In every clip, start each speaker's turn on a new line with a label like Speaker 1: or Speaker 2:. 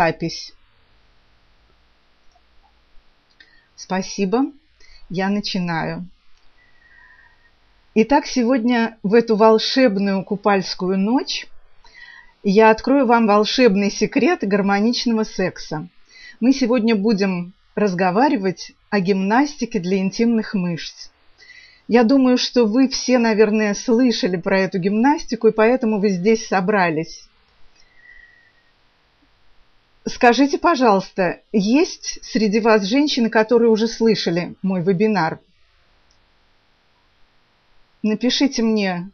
Speaker 1: Запись. Спасибо. Я начинаю. Итак, сегодня в эту волшебную купальскую ночь я открою вам волшебный секрет гармоничного секса. Мы сегодня будем разговаривать о гимнастике для интимных мышц. Я думаю, что вы все, наверное, слышали про эту гимнастику, и поэтому вы здесь собрались. Скажите, пожалуйста, есть среди вас женщины, которые уже слышали мой вебинар? Напишите мне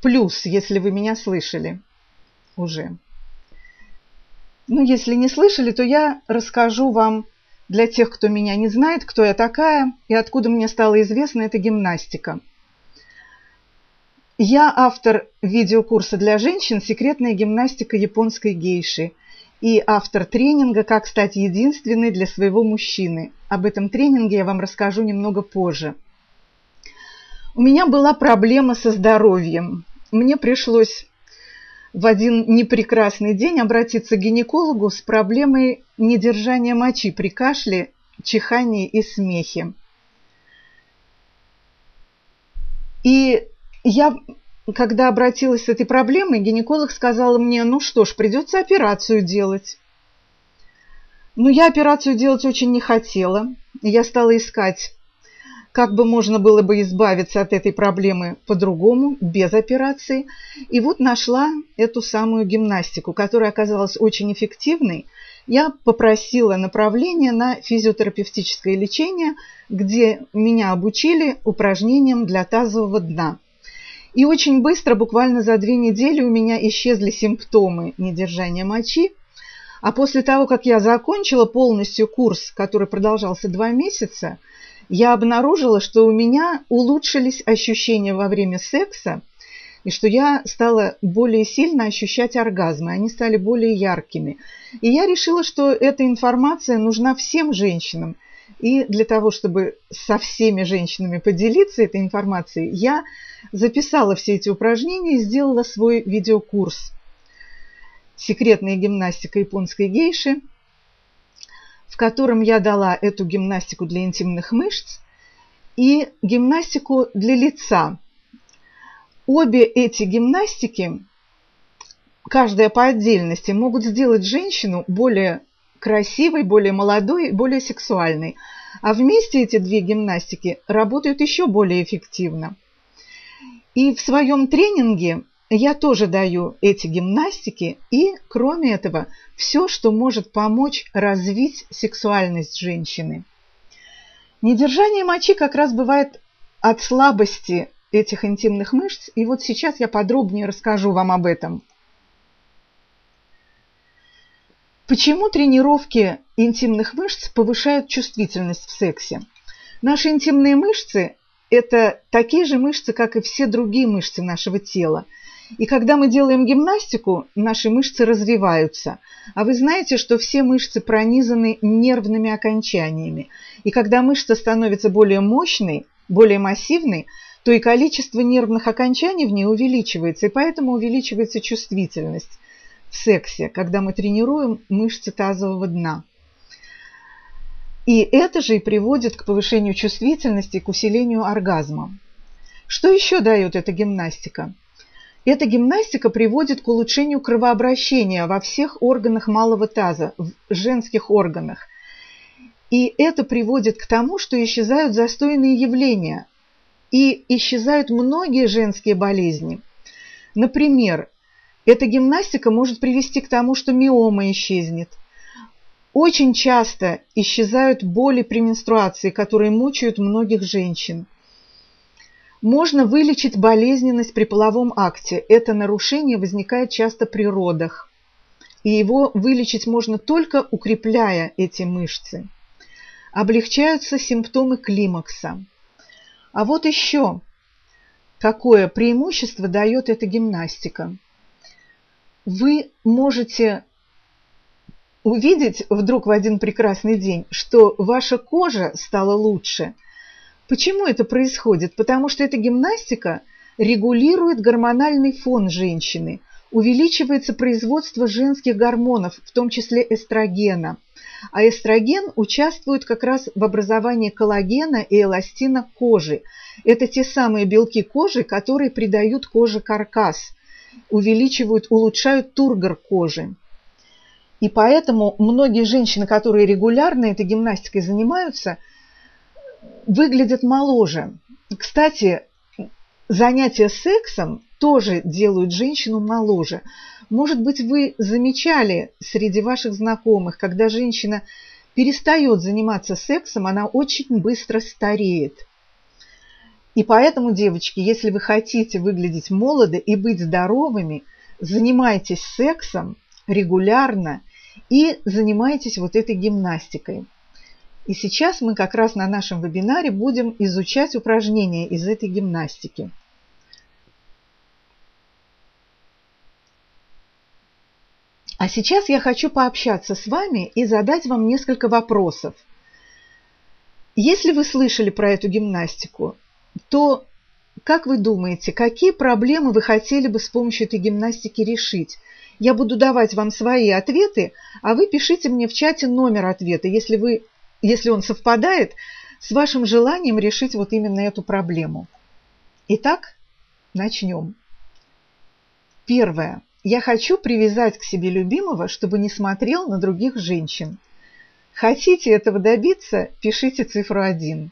Speaker 1: плюс, если вы меня слышали уже. Ну, если не слышали, то я расскажу вам для тех, кто меня не знает, кто я такая и откуда мне стало известна эта гимнастика. Я автор видеокурса для женщин «Секретная гимнастика японской гейши» и автор тренинга «Как стать единственной для своего мужчины». Об этом тренинге я вам расскажу немного позже. У меня была проблема со здоровьем. Мне пришлось в один непрекрасный день обратиться к гинекологу с проблемой недержания мочи при кашле, чихании и смехе. И я когда обратилась с этой проблемой, гинеколог сказал мне, ну что ж, придется операцию делать. Но я операцию делать очень не хотела. Я стала искать, как бы можно было бы избавиться от этой проблемы по-другому, без операции. И вот нашла эту самую гимнастику, которая оказалась очень эффективной. Я попросила направление на физиотерапевтическое лечение, где меня обучили упражнениям для тазового дна – и очень быстро, буквально за две недели, у меня исчезли симптомы недержания мочи. А после того, как я закончила полностью курс, который продолжался два месяца, я обнаружила, что у меня улучшились ощущения во время секса, и что я стала более сильно ощущать оргазмы, они стали более яркими. И я решила, что эта информация нужна всем женщинам – и для того, чтобы со всеми женщинами поделиться этой информацией, я записала все эти упражнения и сделала свой видеокурс «Секретная гимнастика японской гейши», в котором я дала эту гимнастику для интимных мышц и гимнастику для лица. Обе эти гимнастики, каждая по отдельности, могут сделать женщину более красивой, более молодой, более сексуальной. А вместе эти две гимнастики работают еще более эффективно. И в своем тренинге я тоже даю эти гимнастики и, кроме этого, все, что может помочь развить сексуальность женщины. Недержание мочи как раз бывает от слабости этих интимных мышц, и вот сейчас я подробнее расскажу вам об этом. Почему тренировки интимных мышц повышают чувствительность в сексе? Наши интимные мышцы – это такие же мышцы, как и все другие мышцы нашего тела. И когда мы делаем гимнастику, наши мышцы развиваются. А вы знаете, что все мышцы пронизаны нервными окончаниями. И когда мышца становится более мощной, более массивной, то и количество нервных окончаний в ней увеличивается, и поэтому увеличивается чувствительность в сексе, когда мы тренируем мышцы тазового дна. И это же и приводит к повышению чувствительности, к усилению оргазма. Что еще дает эта гимнастика? Эта гимнастика приводит к улучшению кровообращения во всех органах малого таза, в женских органах. И это приводит к тому, что исчезают застойные явления и исчезают многие женские болезни. Например, эта гимнастика может привести к тому, что миома исчезнет. Очень часто исчезают боли при менструации, которые мучают многих женщин. Можно вылечить болезненность при половом акте. Это нарушение возникает часто при родах. И его вылечить можно только укрепляя эти мышцы. Облегчаются симптомы климакса. А вот еще какое преимущество дает эта гимнастика – вы можете увидеть вдруг в один прекрасный день, что ваша кожа стала лучше. Почему это происходит? Потому что эта гимнастика регулирует гормональный фон женщины, увеличивается производство женских гормонов, в том числе эстрогена. А эстроген участвует как раз в образовании коллагена и эластина кожи. Это те самые белки кожи, которые придают коже каркас, увеличивают, улучшают тургор кожи. И поэтому многие женщины, которые регулярно этой гимнастикой занимаются, выглядят моложе. Кстати, занятия сексом тоже делают женщину моложе. Может быть, вы замечали среди ваших знакомых, когда женщина перестает заниматься сексом, она очень быстро стареет. И поэтому, девочки, если вы хотите выглядеть молодо и быть здоровыми, занимайтесь сексом регулярно и занимайтесь вот этой гимнастикой. И сейчас мы как раз на нашем вебинаре будем изучать упражнения из этой гимнастики. А сейчас я хочу пообщаться с вами и задать вам несколько вопросов. Если вы слышали про эту гимнастику, то как вы думаете, какие проблемы вы хотели бы с помощью этой гимнастики решить? Я буду давать вам свои ответы, а вы пишите мне в чате номер ответа, если, вы, если он совпадает с вашим желанием решить вот именно эту проблему. Итак, начнем. Первое. Я хочу привязать к себе любимого, чтобы не смотрел на других женщин. Хотите этого добиться, пишите цифру 1.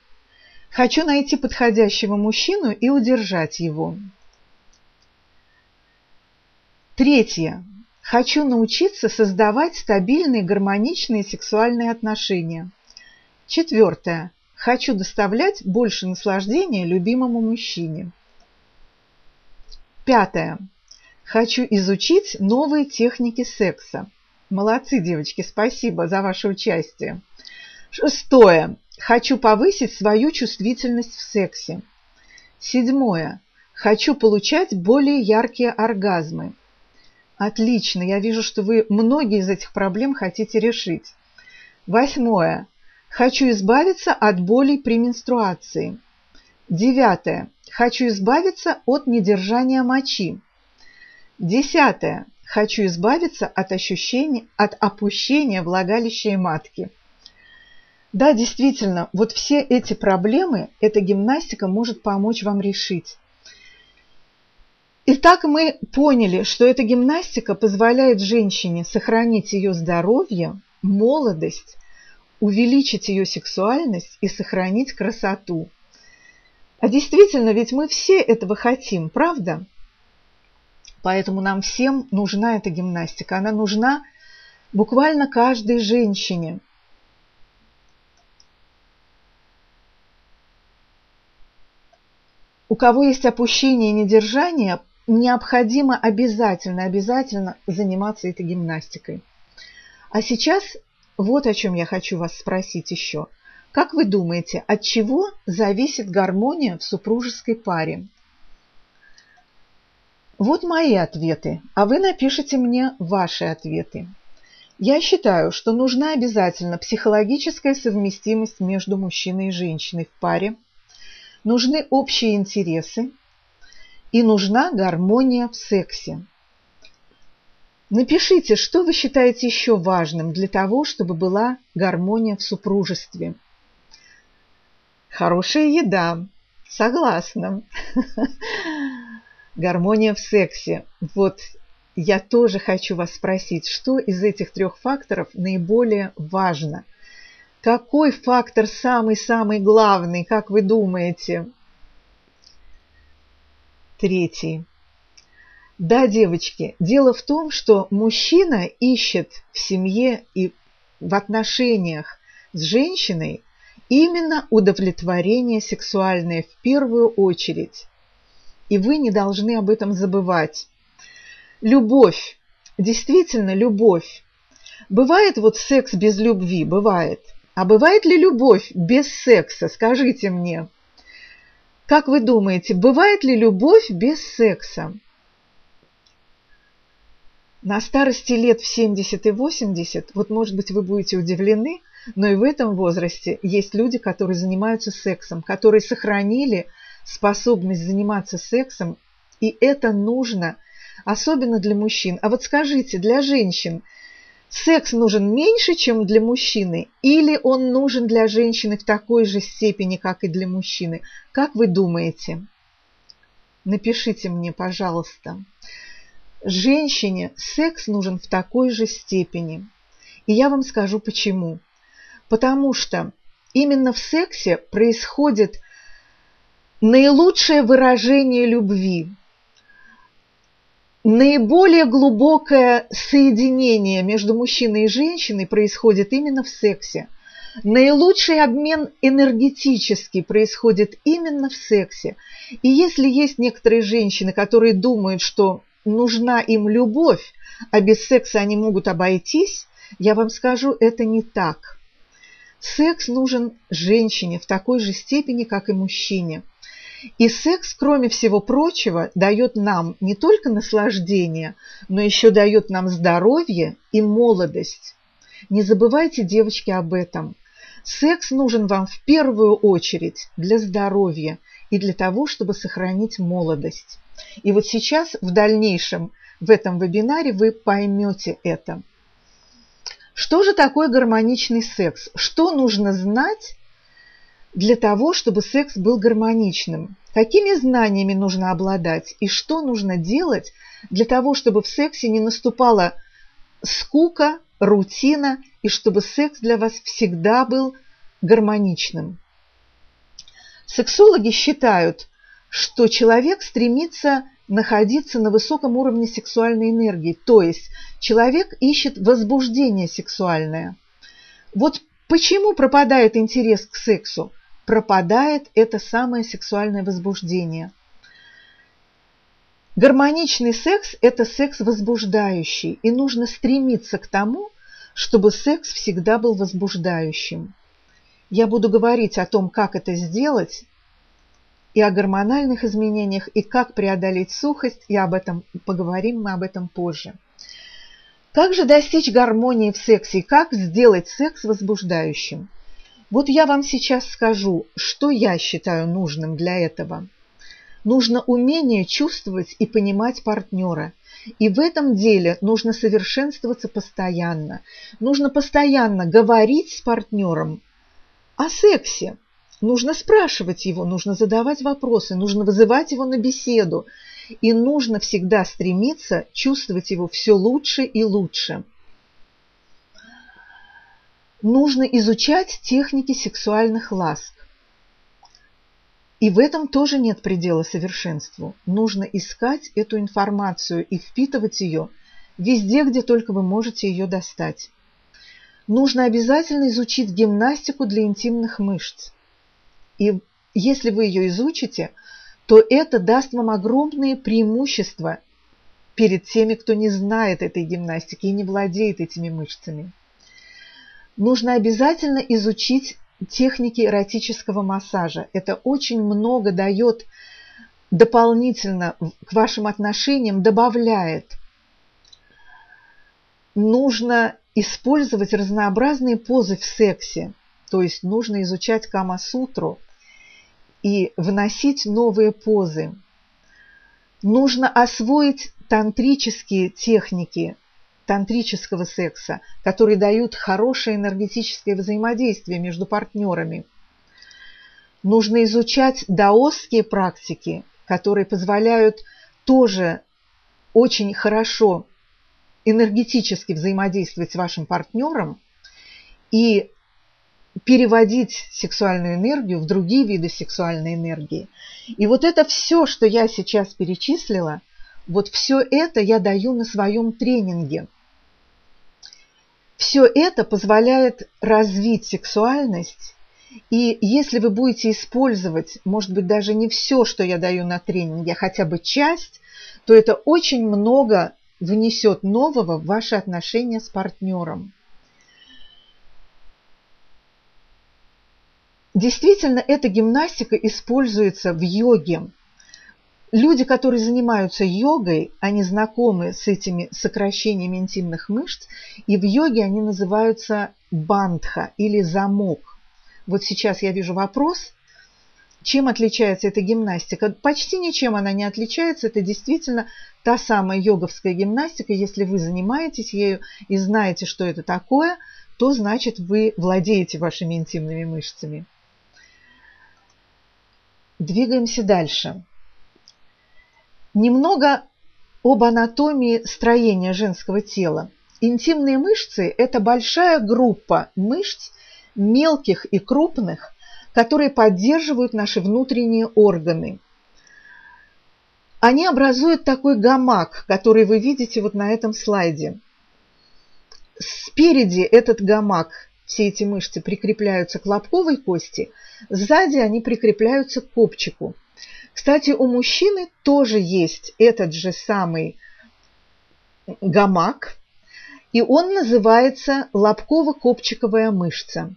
Speaker 1: Хочу найти подходящего мужчину и удержать его. Третье. Хочу научиться создавать стабильные, гармоничные сексуальные отношения. Четвертое. Хочу доставлять больше наслаждения любимому мужчине. Пятое. Хочу изучить новые техники секса. Молодцы, девочки, спасибо за ваше участие. Шестое. Хочу повысить свою чувствительность в сексе. Седьмое. Хочу получать более яркие оргазмы. Отлично, я вижу, что вы многие из этих проблем хотите решить. Восьмое. Хочу избавиться от болей при менструации. Девятое. Хочу избавиться от недержания мочи. Десятое. Хочу избавиться от ощущения, от опущения влагалища и матки. Да, действительно, вот все эти проблемы эта гимнастика может помочь вам решить. Итак, мы поняли, что эта гимнастика позволяет женщине сохранить ее здоровье, молодость, увеличить ее сексуальность и сохранить красоту. А действительно, ведь мы все этого хотим, правда? Поэтому нам всем нужна эта гимнастика. Она нужна буквально каждой женщине. У кого есть опущение и недержание, необходимо обязательно, обязательно заниматься этой гимнастикой. А сейчас вот о чем я хочу вас спросить еще. Как вы думаете, от чего зависит гармония в супружеской паре? Вот мои ответы, а вы напишите мне ваши ответы. Я считаю, что нужна обязательно психологическая совместимость между мужчиной и женщиной в паре, нужны общие интересы и нужна гармония в сексе. Напишите, что вы считаете еще важным для того, чтобы была гармония в супружестве. Хорошая еда. Согласна. Гармония в сексе. Вот я тоже хочу вас спросить, что из этих трех факторов наиболее важно? Какой фактор самый-самый главный, как вы думаете? Третий. Да, девочки, дело в том, что мужчина ищет в семье и в отношениях с женщиной именно удовлетворение сексуальное в первую очередь и вы не должны об этом забывать. Любовь, действительно любовь. Бывает вот секс без любви, бывает. А бывает ли любовь без секса, скажите мне. Как вы думаете, бывает ли любовь без секса? На старости лет в 70 и 80, вот может быть вы будете удивлены, но и в этом возрасте есть люди, которые занимаются сексом, которые сохранили способность заниматься сексом, и это нужно особенно для мужчин. А вот скажите, для женщин секс нужен меньше, чем для мужчины, или он нужен для женщины в такой же степени, как и для мужчины? Как вы думаете? Напишите мне, пожалуйста. Женщине секс нужен в такой же степени. И я вам скажу почему. Потому что именно в сексе происходит наилучшее выражение любви, наиболее глубокое соединение между мужчиной и женщиной происходит именно в сексе. Наилучший обмен энергетический происходит именно в сексе. И если есть некоторые женщины, которые думают, что нужна им любовь, а без секса они могут обойтись, я вам скажу, это не так. Секс нужен женщине в такой же степени, как и мужчине. И секс, кроме всего прочего, дает нам не только наслаждение, но еще дает нам здоровье и молодость. Не забывайте, девочки, об этом. Секс нужен вам в первую очередь для здоровья и для того, чтобы сохранить молодость. И вот сейчас, в дальнейшем, в этом вебинаре вы поймете это. Что же такое гармоничный секс? Что нужно знать для того, чтобы секс был гармоничным? Какими знаниями нужно обладать? И что нужно делать для того, чтобы в сексе не наступала скука, рутина, и чтобы секс для вас всегда был гармоничным? Сексологи считают, что человек стремится находиться на высоком уровне сексуальной энергии, то есть человек ищет возбуждение сексуальное. Вот почему пропадает интерес к сексу? Пропадает это самое сексуальное возбуждение. Гармоничный секс – это секс возбуждающий, и нужно стремиться к тому, чтобы секс всегда был возбуждающим. Я буду говорить о том, как это сделать, и о гормональных изменениях, и как преодолеть сухость, и об этом поговорим мы об этом позже. Как же достичь гармонии в сексе, и как сделать секс возбуждающим? Вот я вам сейчас скажу, что я считаю нужным для этого. Нужно умение чувствовать и понимать партнера. И в этом деле нужно совершенствоваться постоянно. Нужно постоянно говорить с партнером о сексе, Нужно спрашивать его, нужно задавать вопросы, нужно вызывать его на беседу. И нужно всегда стремиться чувствовать его все лучше и лучше. Нужно изучать техники сексуальных ласк. И в этом тоже нет предела совершенству. Нужно искать эту информацию и впитывать ее везде, где только вы можете ее достать. Нужно обязательно изучить гимнастику для интимных мышц. И если вы ее изучите, то это даст вам огромные преимущества перед теми, кто не знает этой гимнастики и не владеет этими мышцами. Нужно обязательно изучить техники эротического массажа. Это очень много дает дополнительно к вашим отношениям, добавляет. Нужно использовать разнообразные позы в сексе. То есть нужно изучать Кама-сутру, и вносить новые позы. Нужно освоить тантрические техники тантрического секса, которые дают хорошее энергетическое взаимодействие между партнерами. Нужно изучать даосские практики, которые позволяют тоже очень хорошо энергетически взаимодействовать с вашим партнером и переводить сексуальную энергию в другие виды сексуальной энергии. И вот это все, что я сейчас перечислила, вот все это я даю на своем тренинге. Все это позволяет развить сексуальность. И если вы будете использовать, может быть, даже не все, что я даю на тренинге, а хотя бы часть, то это очень много внесет нового в ваши отношения с партнером. Действительно, эта гимнастика используется в йоге. Люди, которые занимаются йогой, они знакомы с этими сокращениями интимных мышц, и в йоге они называются бандха или замок. Вот сейчас я вижу вопрос, Чем отличается эта гимнастика? Почти ничем она не отличается. Это действительно та самая йоговская гимнастика. Если вы занимаетесь ею и знаете, что это такое, то значит вы владеете вашими интимными мышцами. Двигаемся дальше. Немного об анатомии строения женского тела. Интимные мышцы – это большая группа мышц, мелких и крупных, которые поддерживают наши внутренние органы. Они образуют такой гамак, который вы видите вот на этом слайде. Спереди этот гамак, все эти мышцы прикрепляются к лобковой кости, сзади они прикрепляются к копчику. Кстати, у мужчины тоже есть этот же самый гамак, и он называется лобково-копчиковая мышца.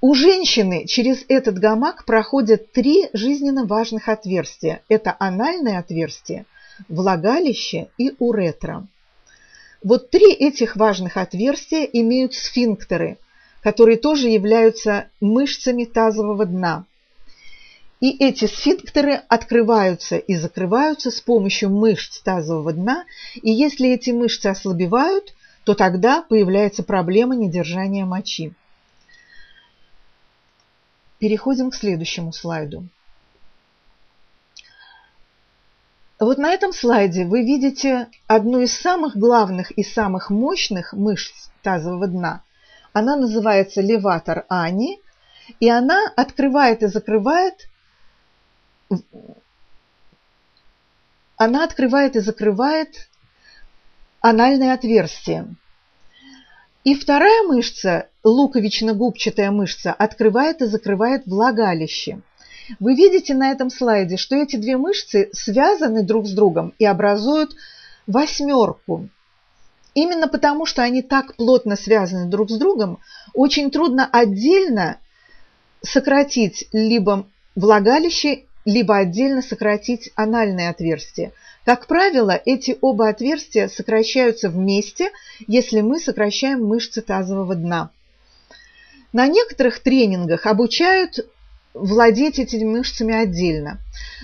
Speaker 1: У женщины через этот гамак проходят три жизненно важных отверстия. Это анальное отверстие, влагалище и уретра. Вот три этих важных отверстия имеют сфинктеры, которые тоже являются мышцами тазового дна. И эти сфинктеры открываются и закрываются с помощью мышц тазового дна. И если эти мышцы ослабевают, то тогда появляется проблема недержания мочи. Переходим к следующему слайду. Вот на этом слайде вы видите одну из самых главных и самых мощных мышц тазового дна. Она называется леватор ани, и она открывает и закрывает она открывает и закрывает анальное отверстие. И вторая мышца, луковично-губчатая мышца, открывает и закрывает влагалище. Вы видите на этом слайде, что эти две мышцы связаны друг с другом и образуют восьмерку. Именно потому, что они так плотно связаны друг с другом, очень трудно отдельно сократить либо влагалище, либо отдельно сократить анальное отверстие. Как правило, эти оба отверстия сокращаются вместе, если мы сокращаем мышцы тазового дна. На некоторых тренингах обучают владеть этими мышцами отдельно.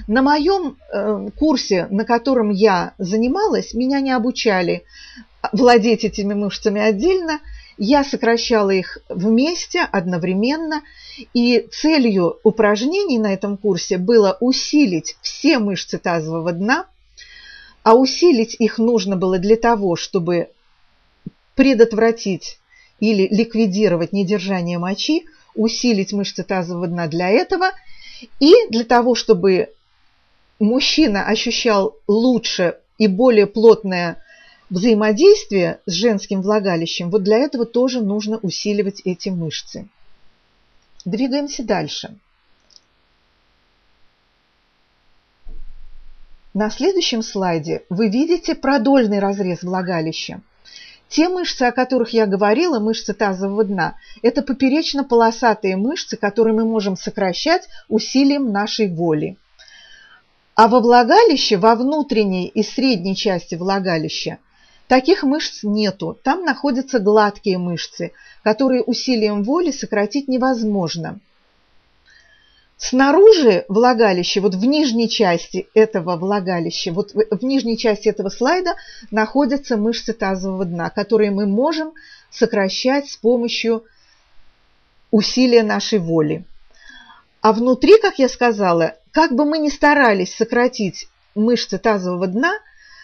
Speaker 1: На моем э, курсе, на котором я занималась, меня не обучали владеть этими мышцами отдельно. Я сокращала их вместе, одновременно. И целью упражнений на этом курсе было усилить все мышцы тазового дна – а усилить их нужно было для того, чтобы предотвратить или ликвидировать недержание мочи, усилить мышцы тазового дна для этого, и для того, чтобы мужчина ощущал лучше и более плотное взаимодействие с женским влагалищем, вот для этого тоже нужно усиливать эти мышцы. Двигаемся дальше. На следующем слайде вы видите продольный разрез влагалища. Те мышцы, о которых я говорила, мышцы тазового дна, это поперечно-полосатые мышцы, которые мы можем сокращать усилием нашей воли. А во влагалище, во внутренней и средней части влагалища, таких мышц нету. Там находятся гладкие мышцы, которые усилием воли сократить невозможно. Снаружи влагалища, вот в нижней части этого влагалища, вот в нижней части этого слайда находятся мышцы тазового дна, которые мы можем сокращать с помощью усилия нашей воли. А внутри, как я сказала, как бы мы ни старались сократить мышцы тазового дна,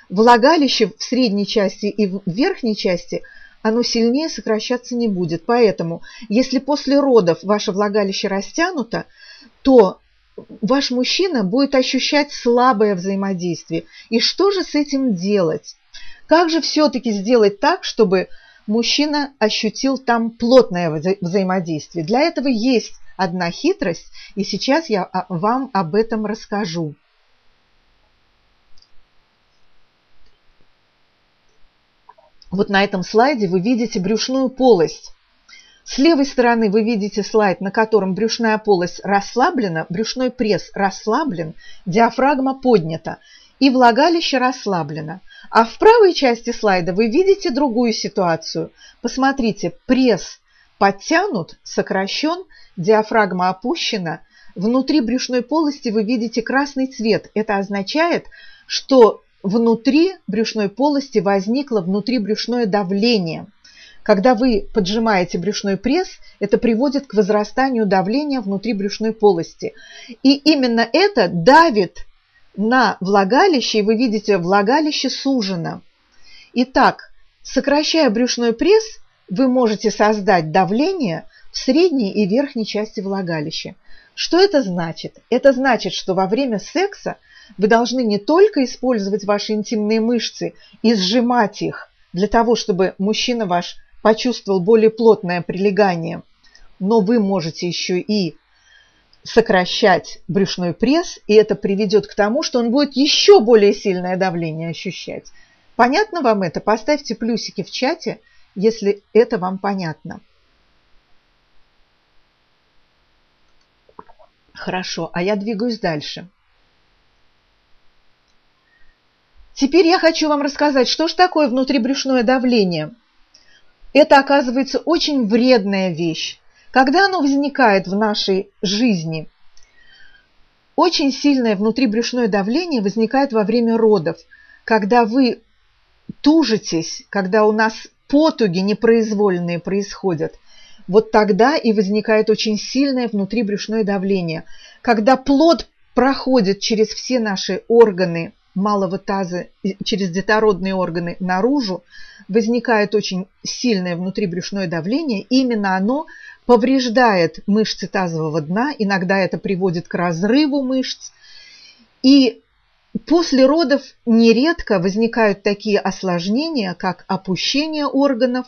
Speaker 1: влагалище в средней части и в верхней части оно сильнее сокращаться не будет. Поэтому, если после родов ваше влагалище растянуто, то ваш мужчина будет ощущать слабое взаимодействие. И что же с этим делать? Как же все-таки сделать так, чтобы мужчина ощутил там плотное взаимодействие? Для этого есть одна хитрость, и сейчас я вам об этом расскажу. Вот на этом слайде вы видите брюшную полость. С левой стороны вы видите слайд, на котором брюшная полость расслаблена, брюшной пресс расслаблен, диафрагма поднята и влагалище расслаблено. А в правой части слайда вы видите другую ситуацию. Посмотрите, пресс подтянут, сокращен, диафрагма опущена. Внутри брюшной полости вы видите красный цвет. Это означает, что внутри брюшной полости возникло внутрибрюшное давление. Когда вы поджимаете брюшной пресс, это приводит к возрастанию давления внутри брюшной полости. И именно это давит на влагалище, и вы видите, влагалище сужено. Итак, сокращая брюшной пресс, вы можете создать давление в средней и верхней части влагалища. Что это значит? Это значит, что во время секса вы должны не только использовать ваши интимные мышцы и сжимать их для того, чтобы мужчина ваш почувствовал более плотное прилегание, но вы можете еще и сокращать брюшной пресс, и это приведет к тому, что он будет еще более сильное давление ощущать. Понятно вам это? Поставьте плюсики в чате, если это вам понятно. Хорошо, а я двигаюсь дальше. Теперь я хочу вам рассказать, что же такое внутрибрюшное давление. Это, оказывается, очень вредная вещь. Когда оно возникает в нашей жизни, очень сильное внутрибрюшное давление возникает во время родов, когда вы тужитесь, когда у нас потуги непроизвольные происходят, вот тогда и возникает очень сильное внутрибрюшное давление. Когда плод проходит через все наши органы малого таза, через детородные органы наружу, возникает очень сильное внутрибрюшное давление. Именно оно повреждает мышцы тазового дна, иногда это приводит к разрыву мышц. И после родов нередко возникают такие осложнения, как опущение органов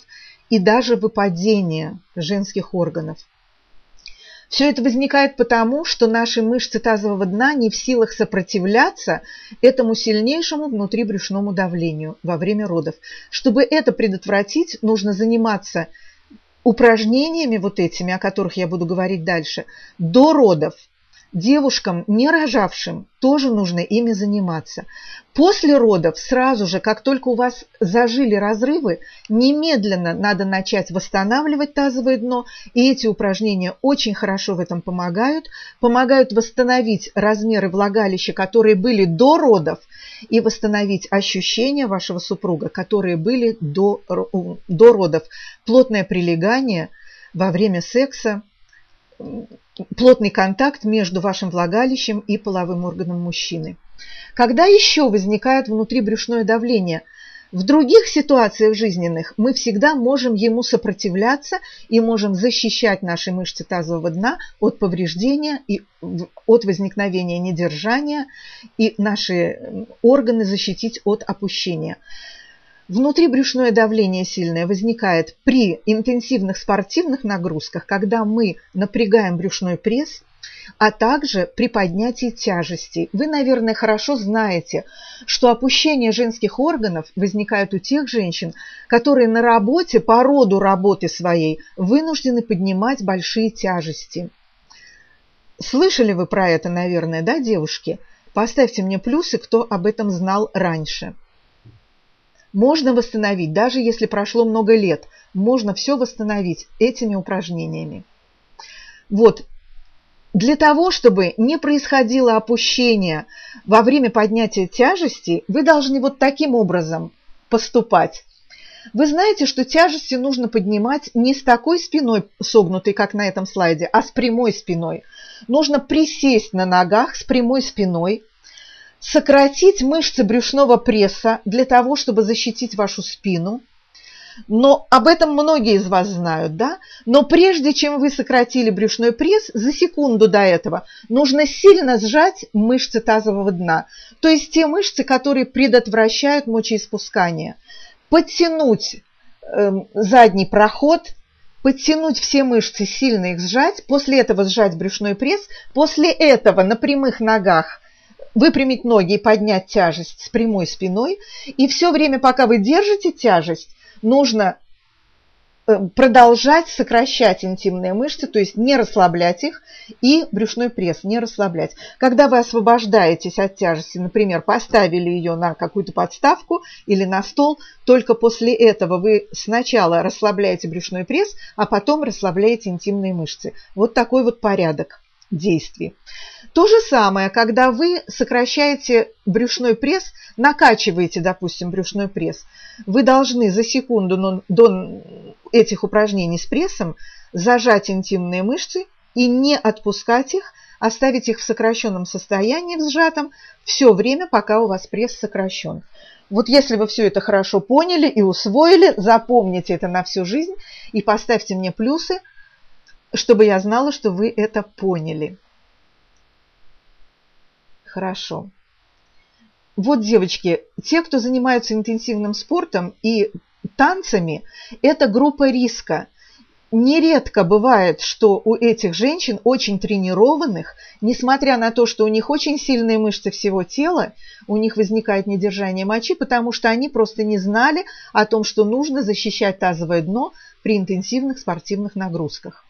Speaker 1: и даже выпадение женских органов. Все это возникает потому, что наши мышцы тазового дна не в силах сопротивляться этому сильнейшему внутрибрюшному давлению во время родов. Чтобы это предотвратить, нужно заниматься упражнениями вот этими, о которых я буду говорить дальше, до родов. Девушкам, не рожавшим, тоже нужно ими заниматься. После родов, сразу же, как только у вас зажили разрывы, немедленно надо начать восстанавливать тазовое дно, и эти упражнения очень хорошо в этом помогают, помогают восстановить размеры влагалища, которые были до родов, и восстановить ощущения вашего супруга, которые были до, до родов. Плотное прилегание во время секса, плотный контакт между вашим влагалищем и половым органом мужчины. Когда еще возникает внутрибрюшное давление – в других ситуациях жизненных мы всегда можем ему сопротивляться и можем защищать наши мышцы тазового дна от повреждения и от возникновения недержания и наши органы защитить от опущения. Внутрибрюшное давление сильное возникает при интенсивных спортивных нагрузках, когда мы напрягаем брюшной пресс, а также при поднятии тяжестей. Вы, наверное, хорошо знаете, что опущение женских органов возникает у тех женщин, которые на работе, по роду работы своей, вынуждены поднимать большие тяжести. Слышали вы про это, наверное, да, девушки? Поставьте мне плюсы, кто об этом знал раньше. Можно восстановить, даже если прошло много лет, можно все восстановить этими упражнениями. Вот, для того, чтобы не происходило опущение во время поднятия тяжести, вы должны вот таким образом поступать. Вы знаете, что тяжести нужно поднимать не с такой спиной согнутой, как на этом слайде, а с прямой спиной. Нужно присесть на ногах с прямой спиной, сократить мышцы брюшного пресса для того, чтобы защитить вашу спину – но об этом многие из вас знают, да? Но прежде чем вы сократили брюшной пресс, за секунду до этого нужно сильно сжать мышцы тазового дна, то есть те мышцы, которые предотвращают мочеиспускание. Подтянуть э, задний проход, подтянуть все мышцы, сильно их сжать, после этого сжать брюшной пресс, после этого на прямых ногах выпрямить ноги и поднять тяжесть с прямой спиной. И все время, пока вы держите тяжесть, нужно э, продолжать сокращать интимные мышцы, то есть не расслаблять их, и брюшной пресс не расслаблять. Когда вы освобождаетесь от тяжести, например, поставили ее на какую-то подставку или на стол, только после этого вы сначала расслабляете брюшной пресс, а потом расслабляете интимные мышцы. Вот такой вот порядок действий. То же самое, когда вы сокращаете брюшной пресс, накачиваете, допустим, брюшной пресс, вы должны за секунду до этих упражнений с прессом зажать интимные мышцы и не отпускать их, оставить их в сокращенном состоянии, в сжатом, все время, пока у вас пресс сокращен. Вот если вы все это хорошо поняли и усвоили, запомните это на всю жизнь и поставьте мне плюсы, чтобы я знала, что вы это поняли. Хорошо. Вот, девочки, те, кто занимаются интенсивным спортом и танцами, это группа риска. Нередко бывает, что у этих женщин, очень тренированных, несмотря на то, что у них очень сильные мышцы всего тела, у них возникает недержание мочи, потому что они просто не знали о том, что нужно защищать тазовое дно при интенсивных спортивных нагрузках.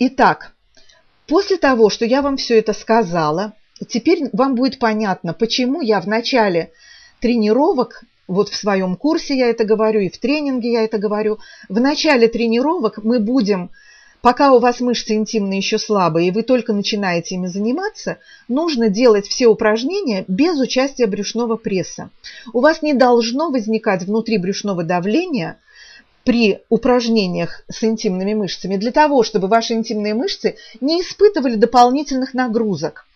Speaker 1: Итак, после того, что я вам все это сказала, теперь вам будет понятно, почему я в начале тренировок, вот в своем курсе я это говорю, и в тренинге я это говорю, в начале тренировок мы будем, пока у вас мышцы интимные еще слабые, и вы только начинаете ими заниматься, нужно делать все упражнения без участия брюшного пресса. У вас не должно возникать внутри брюшного давления – при упражнениях с интимными мышцами для того, чтобы ваши интимные мышцы не испытывали дополнительных нагрузок.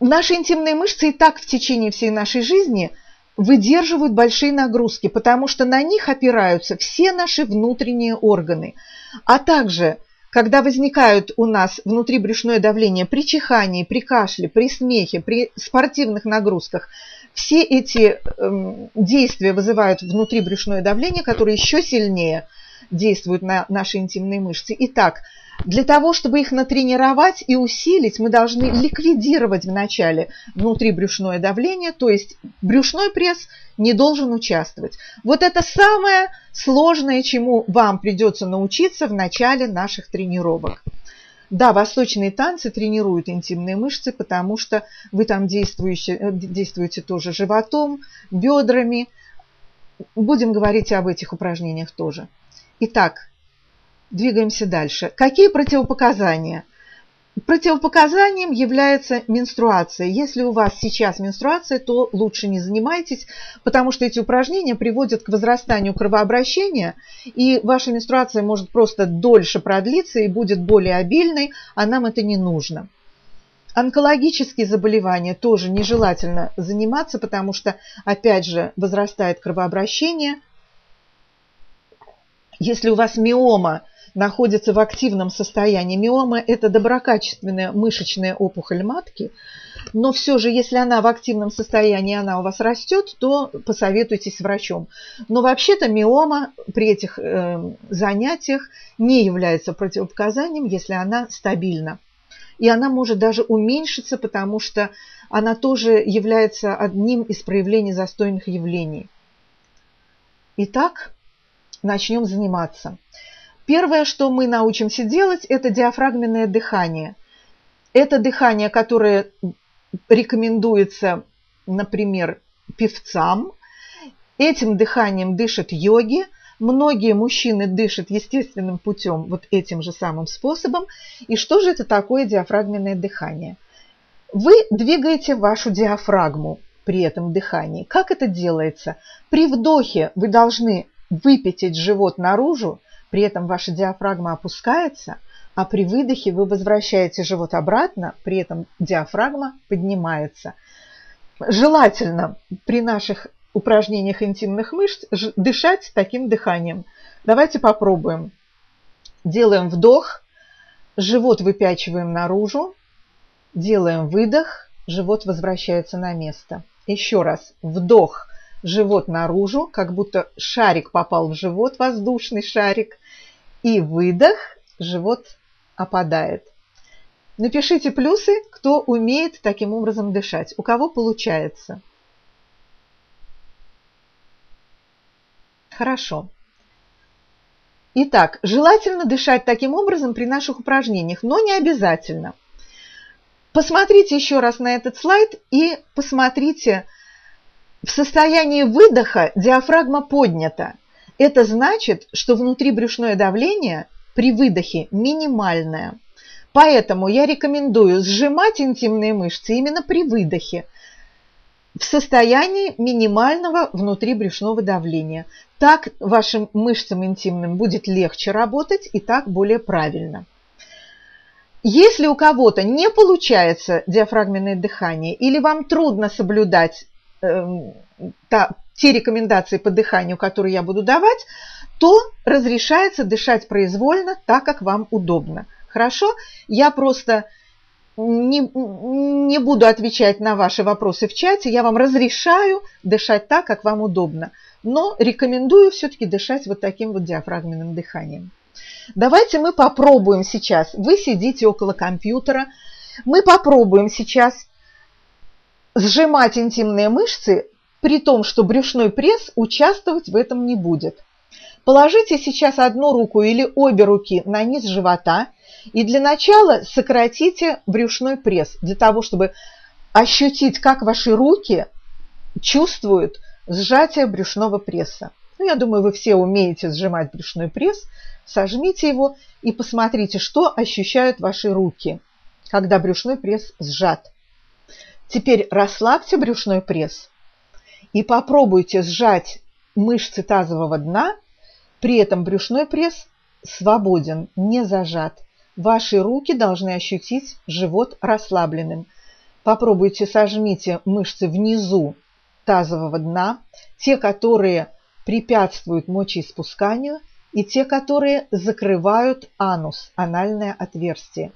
Speaker 1: Наши интимные мышцы и так в течение всей нашей жизни выдерживают большие нагрузки, потому что на них опираются все наши внутренние органы. А также, когда возникают у нас внутрибрюшное давление при чихании, при кашле, при смехе, при спортивных нагрузках – все эти э, действия вызывают внутрибрюшное давление, которое еще сильнее действует на наши интимные мышцы. Итак, для того, чтобы их натренировать и усилить, мы должны ликвидировать вначале внутрибрюшное давление, то есть брюшной пресс не должен участвовать. Вот это самое сложное, чему вам придется научиться в начале наших тренировок. Да, восточные танцы тренируют интимные мышцы, потому что вы там действуете, э, действуете тоже животом, бедрами. Будем говорить об этих упражнениях тоже. Итак, двигаемся дальше. Какие противопоказания? Противопоказанием является менструация. Если у вас сейчас менструация, то лучше не занимайтесь, потому что эти упражнения приводят к возрастанию кровообращения, и ваша менструация может просто дольше продлиться и будет более обильной, а нам это не нужно. Онкологические заболевания тоже нежелательно заниматься, потому что, опять же, возрастает кровообращение. Если у вас миома находится в активном состоянии. Миома – это доброкачественная мышечная опухоль матки, но все же, если она в активном состоянии, она у вас растет, то посоветуйтесь с врачом. Но вообще-то миома при этих э, занятиях не является противопоказанием, если она стабильна. И она может даже уменьшиться, потому что она тоже является одним из проявлений застойных явлений. Итак, начнем заниматься. Первое, что мы научимся делать, это диафрагменное дыхание. Это дыхание, которое рекомендуется, например, певцам. Этим дыханием дышат йоги. Многие мужчины дышат естественным путем, вот этим же самым способом. И что же это такое диафрагменное дыхание? Вы двигаете вашу диафрагму при этом дыхании. Как это делается? При вдохе вы должны выпятить живот наружу, при этом ваша диафрагма опускается, а при выдохе вы возвращаете живот обратно, при этом диафрагма поднимается. Желательно при наших упражнениях интимных мышц дышать таким дыханием. Давайте попробуем. Делаем вдох, живот выпячиваем наружу, делаем выдох, живот возвращается на место. Еще раз. Вдох, живот наружу, как будто шарик попал в живот, воздушный шарик. И выдох, живот опадает. Напишите плюсы, кто умеет таким образом дышать, у кого получается. Хорошо. Итак, желательно дышать таким образом при наших упражнениях, но не обязательно. Посмотрите еще раз на этот слайд и посмотрите, в состоянии выдоха диафрагма поднята. Это значит, что внутрибрюшное давление при выдохе минимальное. Поэтому я рекомендую сжимать интимные мышцы именно при выдохе в состоянии минимального внутрибрюшного давления. Так вашим мышцам интимным будет легче работать и так более правильно. Если у кого-то не получается диафрагменное дыхание или вам трудно соблюдать э, та, те рекомендации по дыханию, которые я буду давать, то разрешается дышать произвольно так, как вам удобно. Хорошо? Я просто не, не буду отвечать на ваши вопросы в чате, я вам разрешаю дышать так, как вам удобно, но рекомендую все-таки дышать вот таким вот диафрагменным дыханием. Давайте мы попробуем сейчас. Вы сидите около компьютера. Мы попробуем сейчас сжимать интимные мышцы, при том, что брюшной пресс участвовать в этом не будет. Положите сейчас одну руку или обе руки на низ живота и для начала сократите брюшной пресс, для того, чтобы ощутить, как ваши руки чувствуют сжатие брюшного пресса. Ну, я думаю, вы все умеете сжимать брюшной пресс. Сожмите его и посмотрите, что ощущают ваши руки, когда брюшной пресс сжат. Теперь расслабьте брюшной пресс и попробуйте сжать мышцы тазового дна, при этом брюшной пресс свободен, не зажат. Ваши руки должны ощутить живот расслабленным. Попробуйте сожмите мышцы внизу тазового дна, те, которые препятствуют мочеиспусканию, и те, которые закрывают анус, анальное отверстие.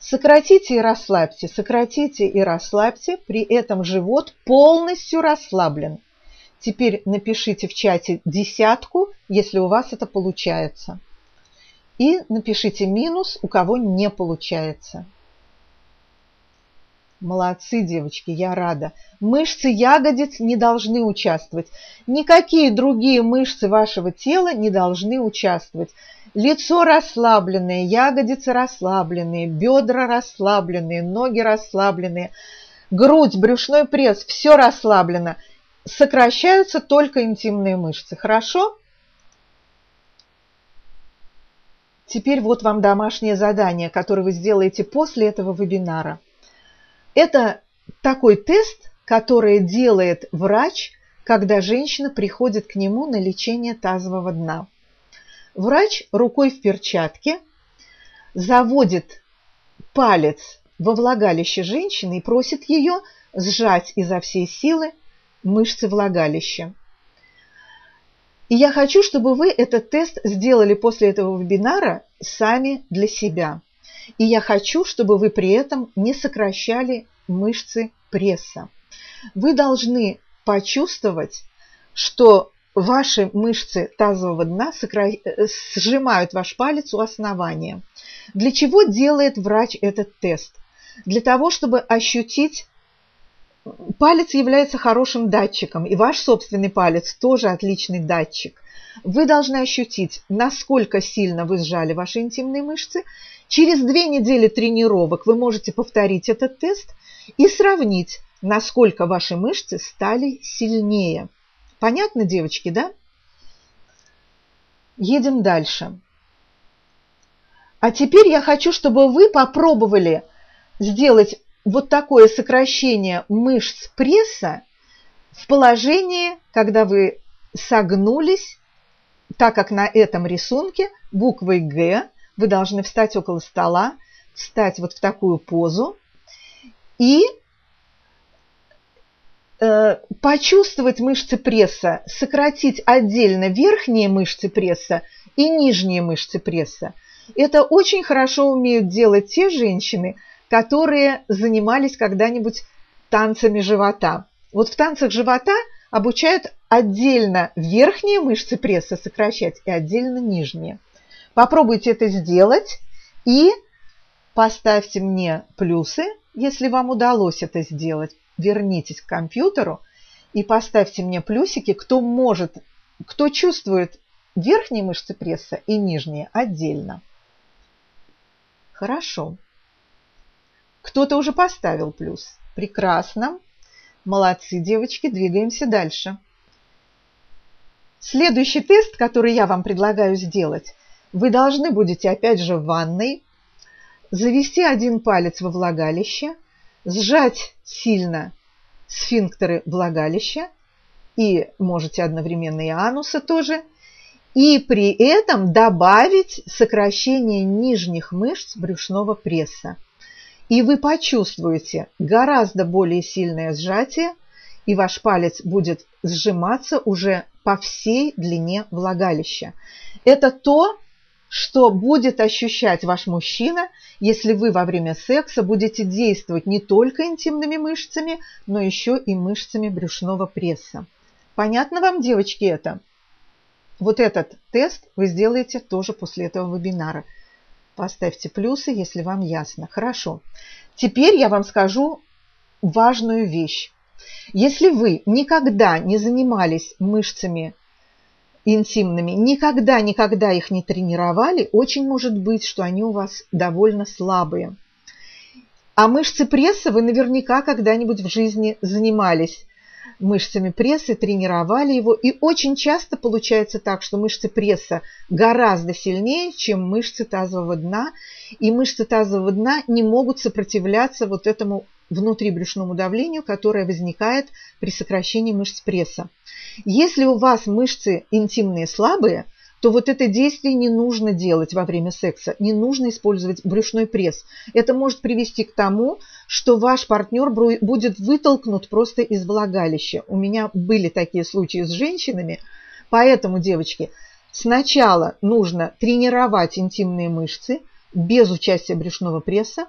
Speaker 1: Сократите и расслабьте, сократите и расслабьте, при этом живот полностью расслаблен. Теперь напишите в чате десятку, если у вас это получается. И напишите минус, у кого не получается. Молодцы, девочки, я рада. Мышцы ягодиц не должны участвовать. Никакие другие мышцы вашего тела не должны участвовать. Лицо расслабленное, ягодицы расслабленные, бедра расслабленные, ноги расслабленные, грудь, брюшной пресс, все расслаблено. Сокращаются только интимные мышцы. Хорошо? Теперь вот вам домашнее задание, которое вы сделаете после этого вебинара. Это такой тест, который делает врач, когда женщина приходит к нему на лечение тазового дна. Врач рукой в перчатке заводит палец во влагалище женщины и просит ее сжать изо всей силы мышцы влагалища. И я хочу, чтобы вы этот тест сделали после этого вебинара сами для себя. И я хочу, чтобы вы при этом не сокращали мышцы пресса. Вы должны почувствовать, что ваши мышцы тазового дна э, сжимают ваш палец у основания. Для чего делает врач этот тест? Для того, чтобы ощутить Палец является хорошим датчиком, и ваш собственный палец тоже отличный датчик. Вы должны ощутить, насколько сильно вы сжали ваши интимные мышцы. Через две недели тренировок вы можете повторить этот тест и сравнить, насколько ваши мышцы стали сильнее. Понятно, девочки, да? Едем дальше. А теперь я хочу, чтобы вы попробовали сделать вот такое сокращение мышц пресса в положении, когда вы согнулись, так как на этом рисунке буквой «Г» вы должны встать около стола, встать вот в такую позу и почувствовать мышцы пресса, сократить отдельно верхние мышцы пресса и нижние мышцы пресса. Это очень хорошо умеют делать те женщины, которые занимались когда-нибудь танцами живота. Вот в танцах живота обучают отдельно верхние мышцы пресса сокращать и отдельно нижние. Попробуйте это сделать и поставьте мне плюсы, если вам удалось это сделать вернитесь к компьютеру и поставьте мне плюсики, кто может кто чувствует верхние мышцы пресса и нижние отдельно? Хорошо. Кто-то уже поставил плюс. Прекрасно. Молодцы, девочки, двигаемся дальше. Следующий тест, который я вам предлагаю сделать, вы должны будете опять же в ванной завести один палец во влагалище, сжать сильно сфинктеры влагалища и можете одновременно и ануса тоже, и при этом добавить сокращение нижних мышц брюшного пресса. И вы почувствуете гораздо более сильное сжатие, и ваш палец будет сжиматься уже по всей длине влагалища. Это то, что будет ощущать ваш мужчина, если вы во время секса будете действовать не только интимными мышцами, но еще и мышцами брюшного пресса. Понятно вам, девочки, это? Вот этот тест вы сделаете тоже после этого вебинара. Поставьте плюсы, если вам ясно. Хорошо. Теперь я вам скажу важную вещь. Если вы никогда не занимались мышцами интимными, никогда-никогда их не тренировали, очень может быть, что они у вас довольно слабые. А мышцы пресса вы наверняка когда-нибудь в жизни занимались мышцами пресса, тренировали его. И очень часто получается так, что мышцы пресса гораздо сильнее, чем мышцы тазового дна. И мышцы тазового дна не могут сопротивляться вот этому внутрибрюшному давлению, которое возникает при сокращении мышц пресса. Если у вас мышцы интимные слабые, то вот это действие не нужно делать во время секса, не нужно использовать брюшной пресс. Это может привести к тому, что ваш партнер будет вытолкнут просто из влагалища. У меня были такие случаи с женщинами, поэтому, девочки, сначала нужно тренировать интимные мышцы без участия брюшного пресса,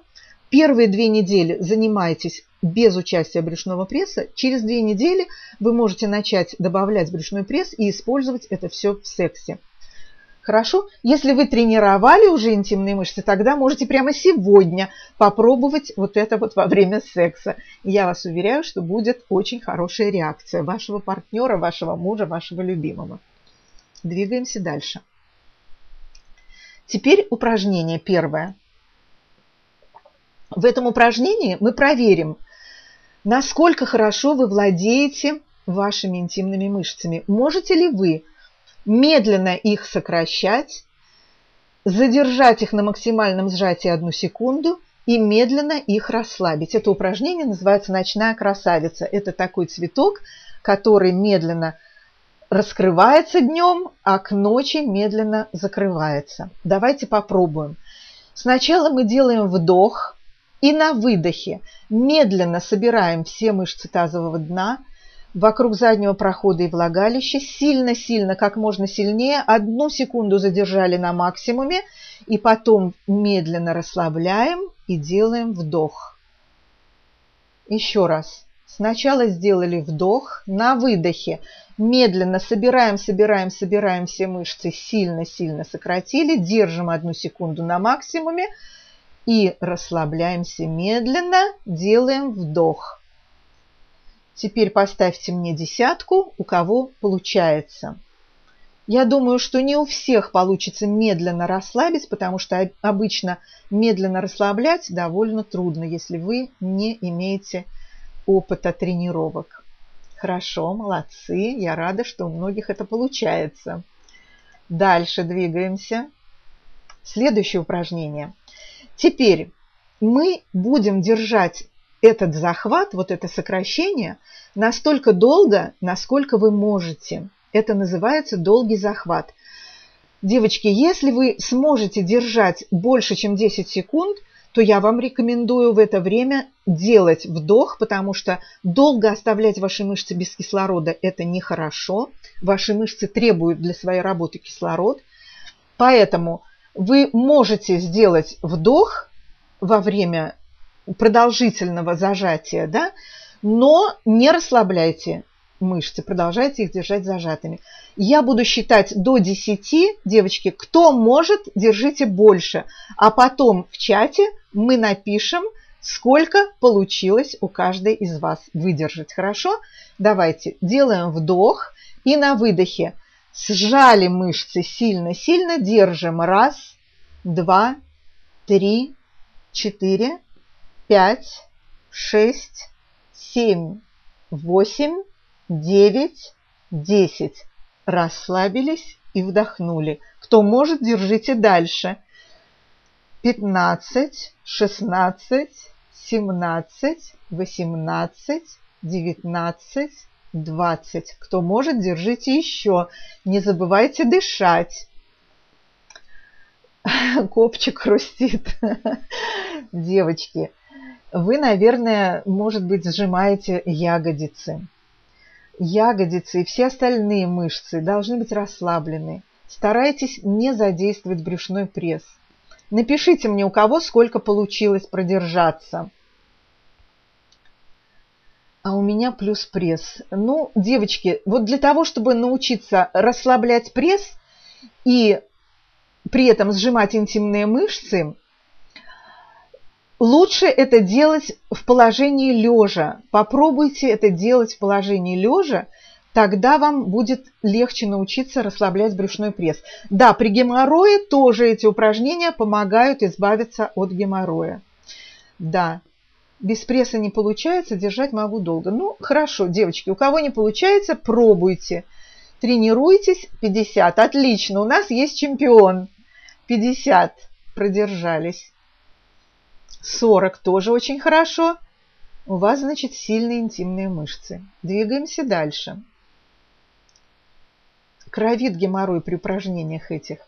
Speaker 1: Первые две недели занимайтесь без участия брюшного пресса. Через две недели вы можете начать добавлять брюшной пресс и использовать это все в сексе. Хорошо? Если вы тренировали уже интимные мышцы, тогда можете прямо сегодня попробовать вот это вот во время секса. я вас уверяю, что будет очень хорошая реакция вашего партнера, вашего мужа, вашего любимого. Двигаемся дальше. Теперь упражнение первое. В этом упражнении мы проверим, насколько хорошо вы владеете вашими интимными мышцами. Можете ли вы медленно их сокращать, задержать их на максимальном сжатии одну секунду и медленно их расслабить. Это упражнение называется «Ночная красавица». Это такой цветок, который медленно раскрывается днем, а к ночи медленно закрывается. Давайте попробуем. Сначала мы делаем вдох – и на выдохе медленно собираем все мышцы тазового дна вокруг заднего прохода и влагалища. Сильно-сильно, как можно сильнее. Одну секунду задержали на максимуме. И потом медленно расслабляем и делаем вдох. Еще раз. Сначала сделали вдох, на выдохе медленно собираем, собираем, собираем все мышцы, сильно-сильно сократили, держим одну секунду на максимуме, и расслабляемся медленно, делаем вдох. Теперь поставьте мне десятку, у кого получается. Я думаю, что не у всех получится медленно расслабить, потому что обычно медленно расслаблять довольно трудно, если вы не имеете опыта тренировок. Хорошо, молодцы. Я рада, что у многих это получается. Дальше двигаемся. Следующее упражнение – Теперь мы будем держать этот захват, вот это сокращение, настолько долго, насколько вы можете. Это называется долгий захват. Девочки, если вы сможете держать больше, чем 10 секунд, то я вам рекомендую в это время делать вдох, потому что долго оставлять ваши мышцы без кислорода – это нехорошо. Ваши мышцы требуют для своей работы кислород. Поэтому вы можете сделать вдох во время продолжительного зажатия, да, но не расслабляйте мышцы, продолжайте их держать зажатыми. Я буду считать до 10, девочки, кто может, держите больше. А потом в чате мы напишем, сколько получилось у каждой из вас выдержать. Хорошо? Давайте делаем вдох и на выдохе Сжали мышцы сильно-сильно, держим. Раз, два, три, четыре, пять, шесть, семь, восемь, девять, десять. Расслабились и вдохнули. Кто может, держите дальше. Пятнадцать, шестнадцать, семнадцать, восемнадцать, девятнадцать, двадцать. Кто может, держите еще. Не забывайте дышать. Копчик хрустит. Девочки, вы, наверное, может быть, сжимаете ягодицы. Ягодицы и все остальные мышцы должны быть расслаблены. Старайтесь не задействовать брюшной пресс. Напишите мне, у кого сколько получилось продержаться. А у меня плюс пресс. Ну, девочки, вот для того, чтобы научиться расслаблять пресс и при этом сжимать интимные мышцы, лучше это делать в положении лежа. Попробуйте это делать в положении лежа, тогда вам будет легче научиться расслаблять брюшной пресс. Да, при геморрое тоже эти упражнения помогают избавиться от геморроя. Да, без пресса не получается, держать могу долго. Ну, хорошо, девочки, у кого не получается, пробуйте. Тренируйтесь, 50. Отлично, у нас есть чемпион. 50 продержались. 40 тоже очень хорошо. У вас, значит, сильные интимные мышцы. Двигаемся дальше. Кровит геморрой при упражнениях этих.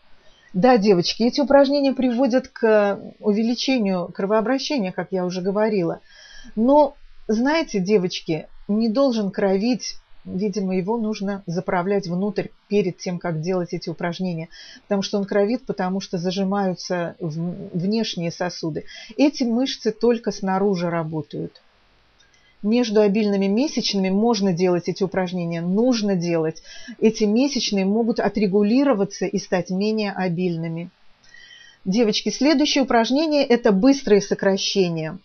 Speaker 1: Да, девочки, эти упражнения приводят к увеличению кровообращения, как я уже говорила. Но, знаете, девочки, не должен кровить, видимо, его нужно заправлять внутрь перед тем, как делать эти упражнения, потому что он кровит, потому что зажимаются внешние сосуды. Эти мышцы только снаружи работают между обильными месячными можно делать эти упражнения, нужно делать. Эти месячные могут отрегулироваться и стать менее обильными. Девочки, следующее упражнение – это быстрые сокращения.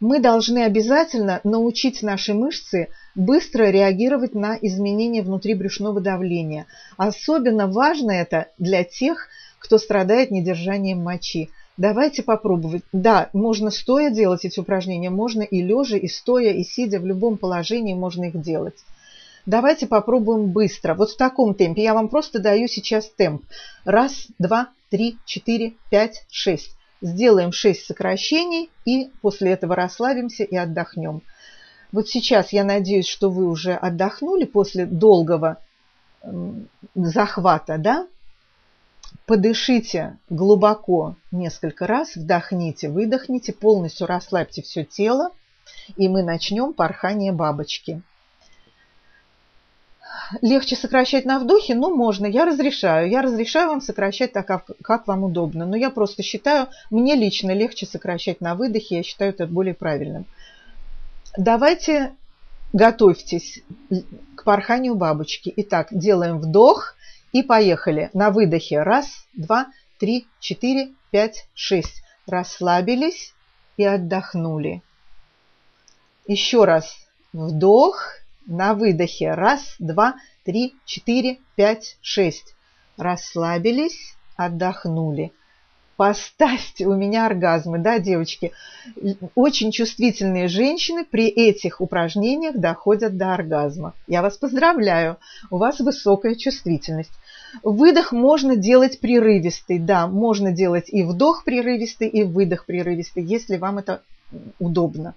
Speaker 1: Мы должны обязательно научить наши мышцы быстро реагировать на изменения внутрибрюшного давления. Особенно важно это для тех, кто страдает недержанием мочи. Давайте попробовать. Да, можно стоя делать эти упражнения, можно и лежа, и стоя, и сидя, в любом положении можно их делать. Давайте попробуем быстро. Вот в таком темпе. Я вам просто даю сейчас темп. Раз, два, три, четыре, пять, шесть. Сделаем шесть сокращений и после этого расслабимся и отдохнем. Вот сейчас я надеюсь, что вы уже отдохнули после долгого захвата, да? Подышите глубоко несколько раз, вдохните, выдохните, полностью расслабьте все тело, и мы начнем порхание бабочки. Легче сокращать на вдохе? Ну, можно, я разрешаю. Я разрешаю вам сокращать так, как, вам удобно. Но я просто считаю, мне лично легче сокращать на выдохе, я считаю это более правильным. Давайте готовьтесь к порханию бабочки. Итак, делаем вдох – и поехали. На выдохе. Раз, два, три, четыре, пять, шесть. Расслабились и отдохнули. Еще раз. Вдох. На выдохе. Раз, два, три, четыре, пять, шесть. Расслабились, отдохнули. Поставьте у меня оргазмы, да, девочки? Очень чувствительные женщины при этих упражнениях доходят до оргазма. Я вас поздравляю, у вас высокая чувствительность. Выдох можно делать прерывистый, да, можно делать и вдох прерывистый, и выдох прерывистый, если вам это удобно.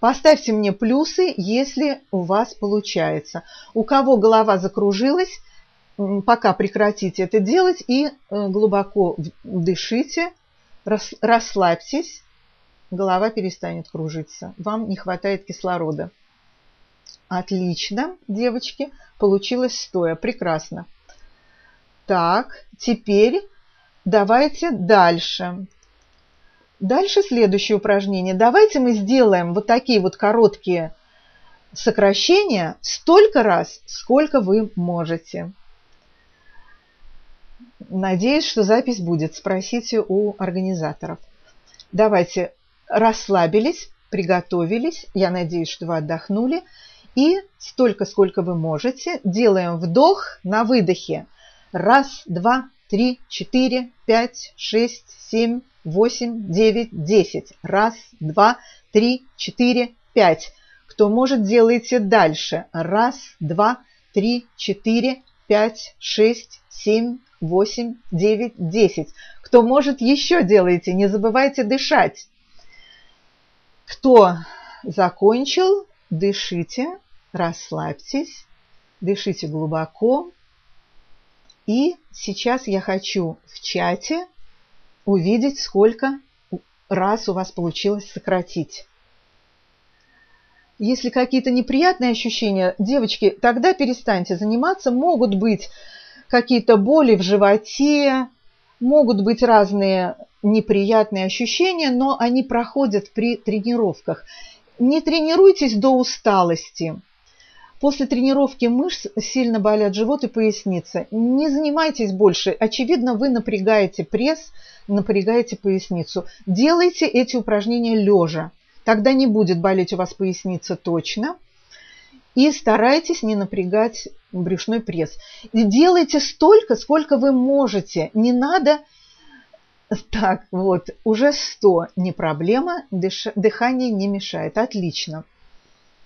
Speaker 1: Поставьте мне плюсы, если у вас получается. У кого голова закружилась, пока прекратите это делать и э, глубоко дышите, расслабьтесь, голова перестанет кружиться. Вам не хватает кислорода. Отлично, девочки, получилось стоя, прекрасно. Так, теперь давайте дальше. Дальше следующее упражнение. Давайте мы сделаем вот такие вот короткие сокращения столько раз, сколько вы можете. Надеюсь, что запись будет. Спросите у организаторов. Давайте расслабились, приготовились. Я надеюсь, что вы отдохнули. И столько, сколько вы можете, делаем вдох на выдохе. Раз, два, три, четыре, пять, шесть, семь, восемь, девять, десять. Раз, два, три, четыре, пять. Кто может, делайте дальше. Раз, два, три, четыре, пять, шесть, семь, восемь, девять, десять. Кто может, еще делайте. Не забывайте дышать. Кто закончил, дышите, расслабьтесь, дышите глубоко. И сейчас я хочу в чате увидеть, сколько раз у вас получилось сократить. Если какие-то неприятные ощущения, девочки, тогда перестаньте заниматься. Могут быть какие-то боли в животе, могут быть разные неприятные ощущения, но они проходят при тренировках. Не тренируйтесь до усталости. После тренировки мышц сильно болят живот и поясница. Не занимайтесь больше. Очевидно, вы напрягаете пресс, напрягаете поясницу. Делайте эти упражнения лежа. Тогда не будет болеть у вас поясница точно. И старайтесь не напрягать брюшной пресс. Делайте столько, сколько вы можете. Не надо... Так, вот, уже 100 не проблема, дыхание не мешает. Отлично.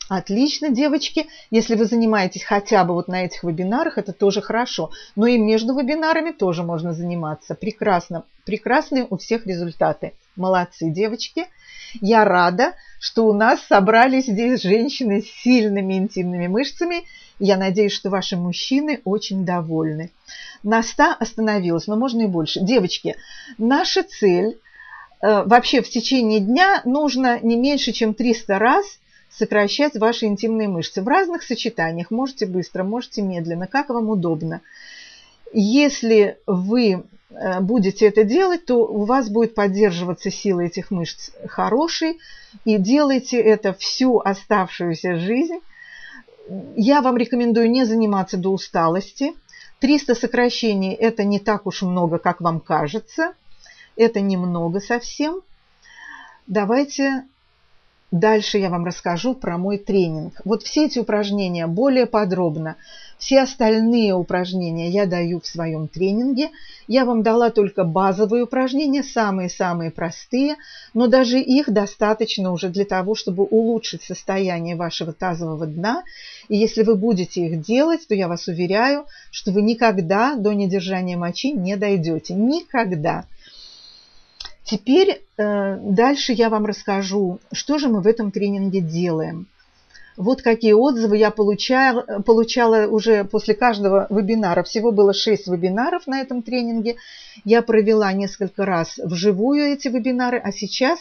Speaker 1: Отлично, девочки. Если вы занимаетесь хотя бы вот на этих вебинарах, это тоже хорошо. Но и между вебинарами тоже можно заниматься. Прекрасно. Прекрасные у всех результаты. Молодцы, девочки. Я рада, что у нас собрались здесь женщины с сильными интимными мышцами. Я надеюсь, что ваши мужчины очень довольны. На 100 остановилась, но можно и больше. Девочки, наша цель э, вообще в течение дня нужно не меньше, чем 300 раз – сокращать ваши интимные мышцы в разных сочетаниях. Можете быстро, можете медленно, как вам удобно. Если вы будете это делать, то у вас будет поддерживаться сила этих мышц хорошей, и делайте это всю оставшуюся жизнь. Я вам рекомендую не заниматься до усталости. 300 сокращений – это не так уж много, как вам кажется. Это немного совсем. Давайте Дальше я вам расскажу про мой тренинг. Вот все эти упражнения более подробно. Все остальные упражнения я даю в своем тренинге. Я вам дала только базовые упражнения, самые-самые простые, но даже их достаточно уже для того, чтобы улучшить состояние вашего тазового дна. И если вы будете их делать, то я вас уверяю, что вы никогда до недержания мочи не дойдете. Никогда. Теперь э, дальше я вам расскажу, что же мы в этом тренинге делаем. Вот какие отзывы я получала, получала уже после каждого вебинара. Всего было 6 вебинаров на этом тренинге. Я провела несколько раз вживую эти вебинары, а сейчас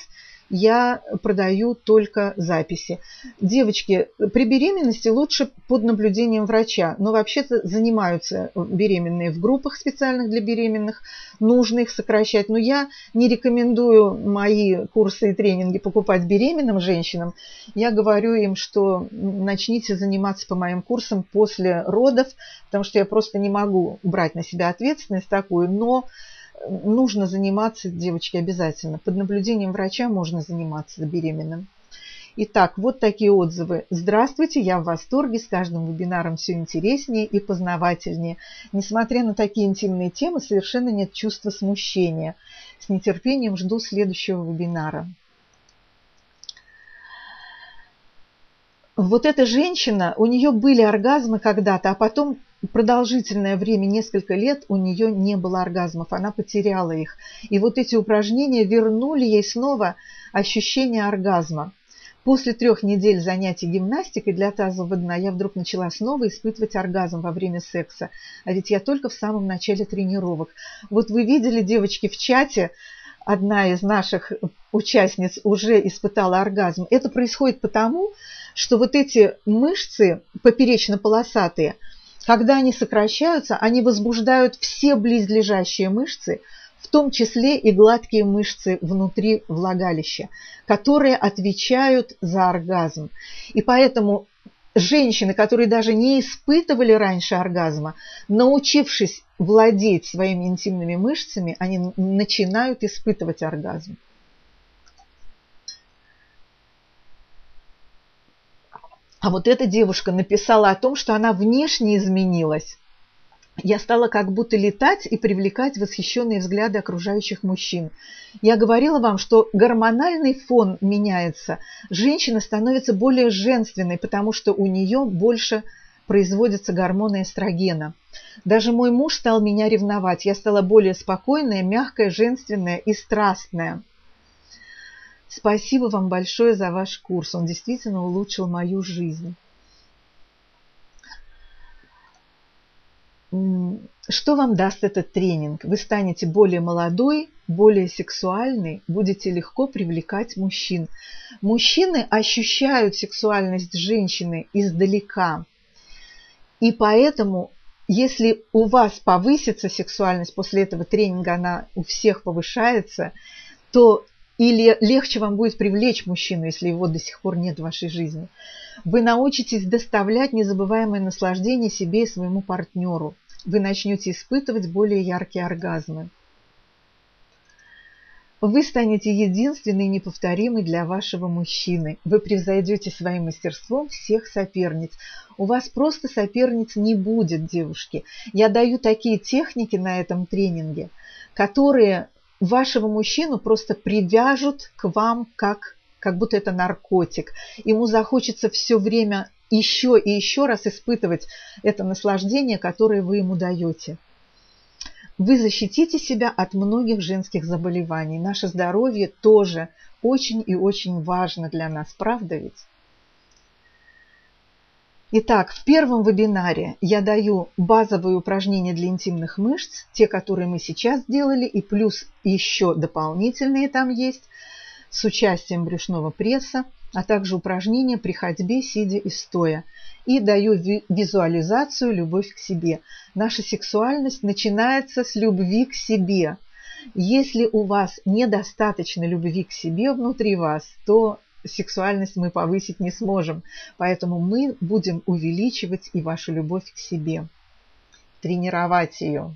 Speaker 1: я продаю только записи. Девочки, при беременности лучше под наблюдением врача, но вообще-то занимаются беременные в группах специальных для беременных, нужно их сокращать. Но я не рекомендую мои курсы и тренинги покупать беременным женщинам. Я говорю им, что начните заниматься по моим курсам после родов, потому что я просто не могу брать на себя ответственность такую, но нужно заниматься, девочки, обязательно. Под наблюдением врача можно заниматься беременным. Итак, вот такие отзывы. Здравствуйте, я в восторге, с каждым вебинаром все интереснее и познавательнее. Несмотря на такие интимные темы, совершенно нет чувства смущения. С нетерпением жду следующего вебинара. Вот эта женщина, у нее были оргазмы когда-то, а потом продолжительное время, несколько лет, у нее не было оргазмов, она потеряла их. И вот эти упражнения вернули ей снова ощущение оргазма. После трех недель занятий гимнастикой для тазового дна я вдруг начала снова испытывать оргазм во время секса. А ведь я только в самом начале тренировок. Вот вы видели, девочки, в чате, одна из наших участниц уже испытала оргазм. Это происходит потому, что вот эти мышцы поперечно-полосатые – когда они сокращаются, они возбуждают все близлежащие мышцы, в том числе и гладкие мышцы внутри влагалища, которые отвечают за оргазм. И поэтому женщины, которые даже не испытывали раньше оргазма, научившись владеть своими интимными мышцами, они начинают испытывать оргазм. А вот эта девушка написала о том, что она внешне изменилась. Я стала как будто летать и привлекать восхищенные взгляды окружающих мужчин. Я говорила вам, что гормональный фон меняется. Женщина становится более женственной, потому что у нее больше производятся гормоны эстрогена. Даже мой муж стал меня ревновать. Я стала более спокойная, мягкая, женственная и страстная. Спасибо вам большое за ваш курс. Он действительно улучшил мою жизнь. Что вам даст этот тренинг? Вы станете более молодой, более сексуальной, будете легко привлекать мужчин. Мужчины ощущают сексуальность женщины издалека. И поэтому, если у вас повысится сексуальность, после этого тренинга она у всех повышается, то или легче вам будет привлечь мужчину, если его до сих пор нет в вашей жизни. Вы научитесь доставлять незабываемое наслаждение себе и своему партнеру. Вы начнете испытывать более яркие оргазмы. Вы станете единственной неповторимой для вашего мужчины. Вы превзойдете своим мастерством всех соперниц. У вас просто соперниц не будет, девушки. Я даю такие техники на этом тренинге, которые вашего мужчину просто привяжут к вам как, как будто это наркотик. Ему захочется все время еще и еще раз испытывать это наслаждение, которое вы ему даете. Вы защитите себя от многих женских заболеваний. Наше здоровье тоже очень и очень важно для нас, правда ведь? Итак, в первом вебинаре я даю базовые упражнения для интимных мышц, те, которые мы сейчас сделали, и плюс еще дополнительные там есть, с участием брюшного пресса, а также упражнения при ходьбе, сидя и стоя. И даю визуализацию «Любовь к себе». Наша сексуальность начинается с любви к себе. Если у вас недостаточно любви к себе внутри вас, то сексуальность мы повысить не сможем. Поэтому мы будем увеличивать и вашу любовь к себе, тренировать ее.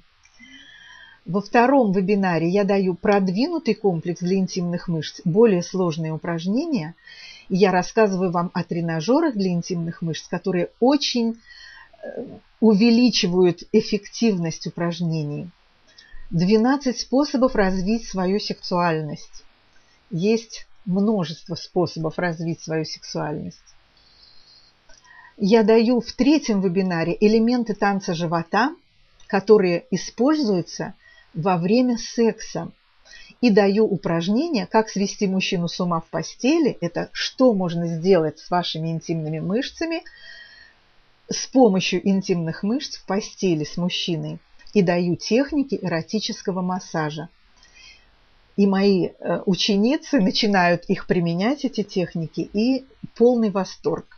Speaker 1: Во втором вебинаре я даю продвинутый комплекс для интимных мышц, более сложные упражнения. И я рассказываю вам о тренажерах для интимных мышц, которые очень э, увеличивают эффективность упражнений. 12 способов развить свою сексуальность. Есть множество способов развить свою сексуальность. Я даю в третьем вебинаре элементы танца живота, которые используются во время секса. И даю упражнение, как свести мужчину с ума в постели. Это что можно сделать с вашими интимными мышцами с помощью интимных мышц в постели с мужчиной. И даю техники эротического массажа и мои э, ученицы начинают их применять, эти техники, и полный восторг.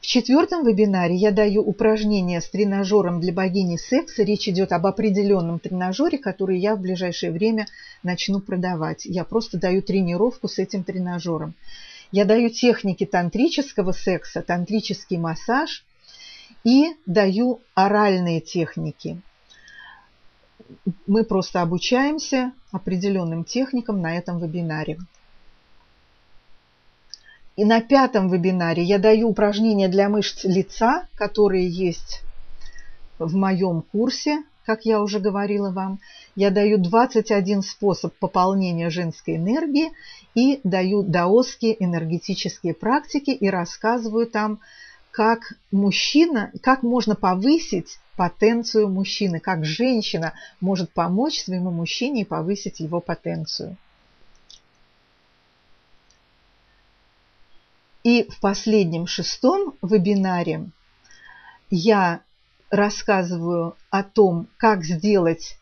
Speaker 1: В четвертом вебинаре я даю упражнения с тренажером для богини секса. Речь идет об определенном тренажере, который я в ближайшее время начну продавать. Я просто даю тренировку с этим тренажером. Я даю техники тантрического секса, тантрический массаж и даю оральные техники – мы просто обучаемся определенным техникам на этом вебинаре. И на пятом вебинаре я даю упражнения для мышц лица, которые есть в моем курсе, как я уже говорила вам. Я даю 21 способ пополнения женской энергии и даю даосские энергетические практики и рассказываю там, как мужчина, как можно повысить потенцию мужчины, как женщина может помочь своему мужчине и повысить его потенцию. И в последнем шестом вебинаре я рассказываю о том, как сделать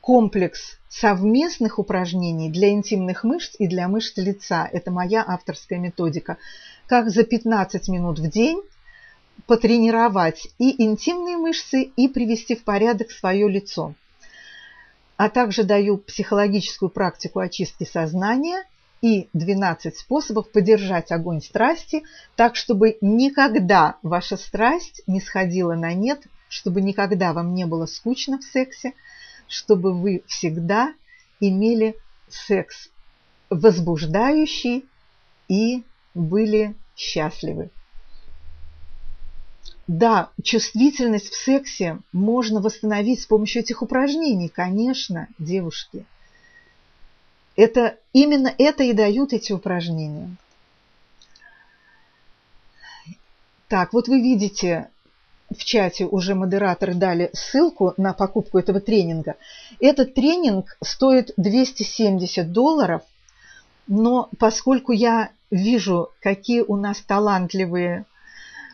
Speaker 1: комплекс совместных упражнений для интимных мышц и для мышц лица. Это моя авторская методика. Как за 15 минут в день потренировать и интимные мышцы, и привести в порядок свое лицо. А также даю психологическую практику очистки сознания и 12 способов поддержать огонь страсти, так, чтобы никогда ваша страсть не сходила на нет, чтобы никогда вам не было скучно в сексе, чтобы вы всегда имели секс возбуждающий и были счастливы. Да, чувствительность в сексе можно восстановить с помощью этих упражнений, конечно, девушки. Это именно это и дают эти упражнения. Так, вот вы видите в чате уже модераторы дали ссылку на покупку этого тренинга. Этот тренинг стоит 270 долларов, но поскольку я вижу, какие у нас талантливые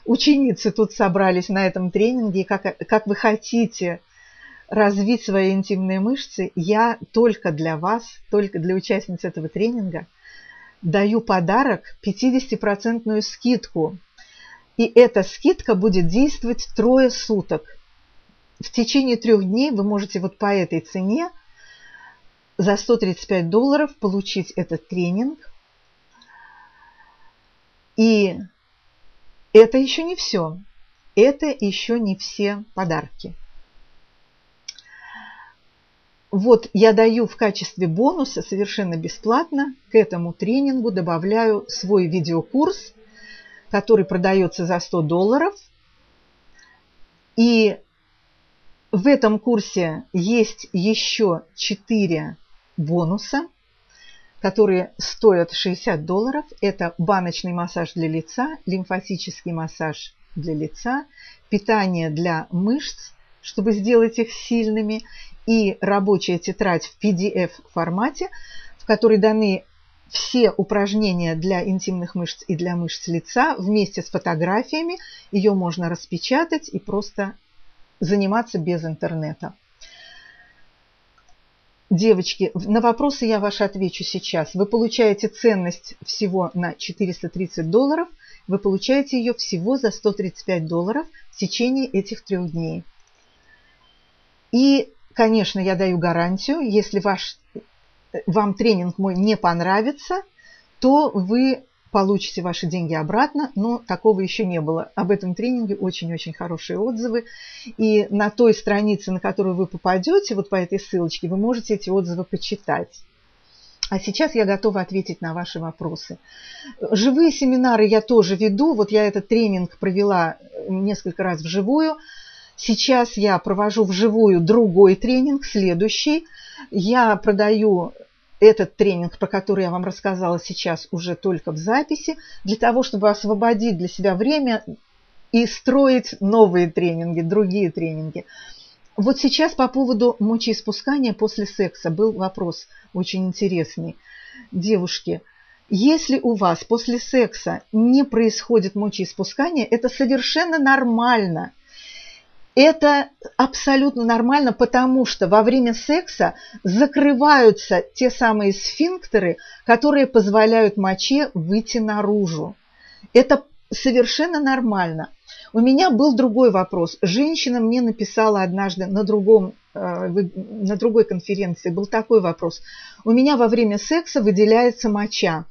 Speaker 1: ученицы тут собрались на этом тренинге, как, как вы хотите развить свои интимные мышцы, я только для вас, только для участниц этого тренинга даю подарок 50% скидку и эта скидка будет действовать трое суток. В течение трех дней вы можете вот по этой цене за 135 долларов получить этот тренинг. И это еще не все. Это еще не все подарки. Вот я даю в качестве бонуса совершенно бесплатно к этому тренингу добавляю свой видеокурс который продается за 100 долларов. И в этом курсе есть еще 4 бонуса, которые стоят 60 долларов. Это баночный массаж для лица, лимфатический массаж для лица, питание для мышц, чтобы сделать их сильными, и рабочая тетрадь в PDF формате, в которой даны все упражнения для интимных мышц и для мышц лица вместе с фотографиями. Ее можно распечатать и просто заниматься без интернета. Девочки, на вопросы я ваши отвечу сейчас. Вы получаете ценность всего на 430 долларов. Вы получаете ее всего за 135 долларов в течение этих трех дней. И, конечно, я даю гарантию, если ваш вам тренинг мой не понравится, то вы получите ваши деньги обратно, но такого еще не было. Об этом тренинге очень-очень хорошие отзывы. И на той странице, на которую вы попадете, вот по этой ссылочке, вы можете эти отзывы почитать. А сейчас я готова ответить на ваши вопросы. Живые семинары я тоже веду. Вот я этот тренинг провела несколько раз вживую. Сейчас я провожу вживую другой тренинг, следующий. Я продаю этот тренинг, про который я вам рассказала сейчас, уже только в записи, для того, чтобы освободить для себя время и строить новые тренинги, другие тренинги. Вот сейчас по поводу мочеиспускания после секса был вопрос очень интересный. Девушки, если у вас после секса не происходит мочеиспускание, это совершенно нормально – это абсолютно нормально, потому что во время секса закрываются те самые сфинктеры, которые позволяют моче выйти наружу. Это совершенно нормально. У меня был другой вопрос. Женщина мне написала однажды на, другом, э, на другой конференции, был такой вопрос. У меня во время секса выделяется моча.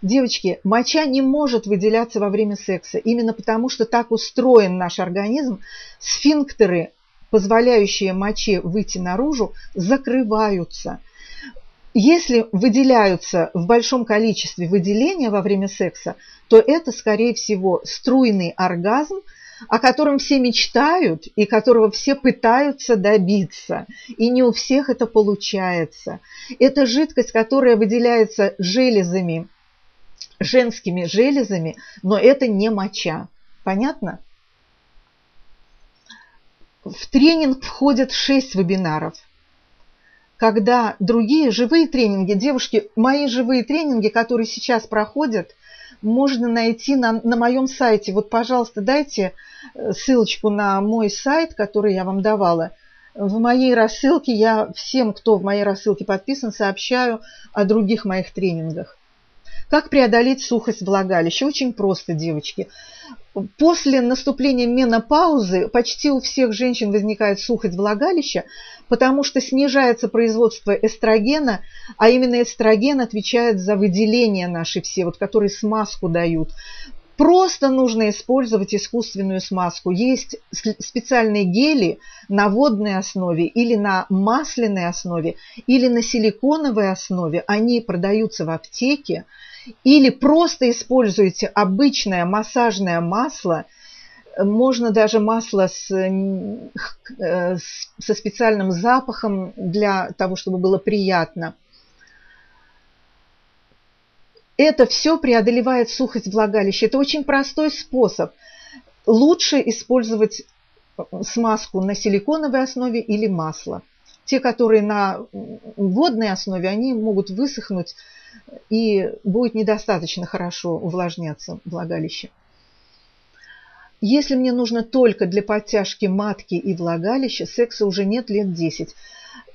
Speaker 1: Девочки, моча не может выделяться во время секса, именно потому что так устроен наш организм. Сфинктеры, позволяющие моче выйти наружу, закрываются. Если выделяются в большом количестве выделения во время секса, то это, скорее всего, струйный оргазм, о котором все мечтают и которого все пытаются добиться. И не у всех это получается. Это жидкость, которая выделяется железами женскими железами, но это не моча. Понятно? В тренинг входят 6 вебинаров. Когда другие живые тренинги, девушки, мои живые тренинги, которые сейчас проходят, можно найти на, на моем сайте. Вот, пожалуйста, дайте э, ссылочку на мой сайт, который я вам давала. В моей рассылке я всем, кто в моей рассылке подписан, сообщаю о других моих тренингах. Как преодолеть сухость влагалища? Очень просто, девочки. После наступления менопаузы почти у всех женщин возникает сухость влагалища, потому что снижается производство эстрогена, а именно эстроген отвечает за выделение нашей все, вот, которые смазку дают. Просто нужно использовать искусственную смазку. Есть специальные гели на водной основе или на масляной основе или на силиконовой основе. Они продаются в аптеке или просто используете обычное массажное масло, можно даже масло с, э, со специальным запахом для того, чтобы было приятно. Это все преодолевает сухость влагалища. Это очень простой способ. Лучше использовать смазку на силиконовой основе или масло. Те, которые на водной основе, они могут высохнуть и будет недостаточно хорошо увлажняться влагалище. Если мне нужно только для подтяжки матки и влагалища, секса уже нет лет 10.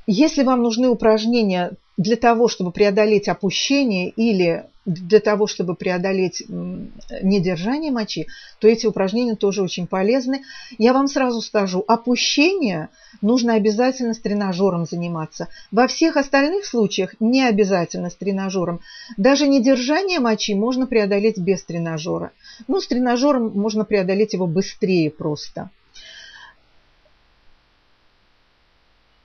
Speaker 1: Если вам нужны упражнения для того, чтобы преодолеть опущение или для того, чтобы преодолеть недержание мочи, то эти упражнения тоже очень полезны. Я вам сразу скажу, опущение нужно обязательно с тренажером заниматься. Во всех остальных случаях не обязательно с тренажером. Даже недержание мочи можно преодолеть без тренажера. Ну, с тренажером можно преодолеть его быстрее просто.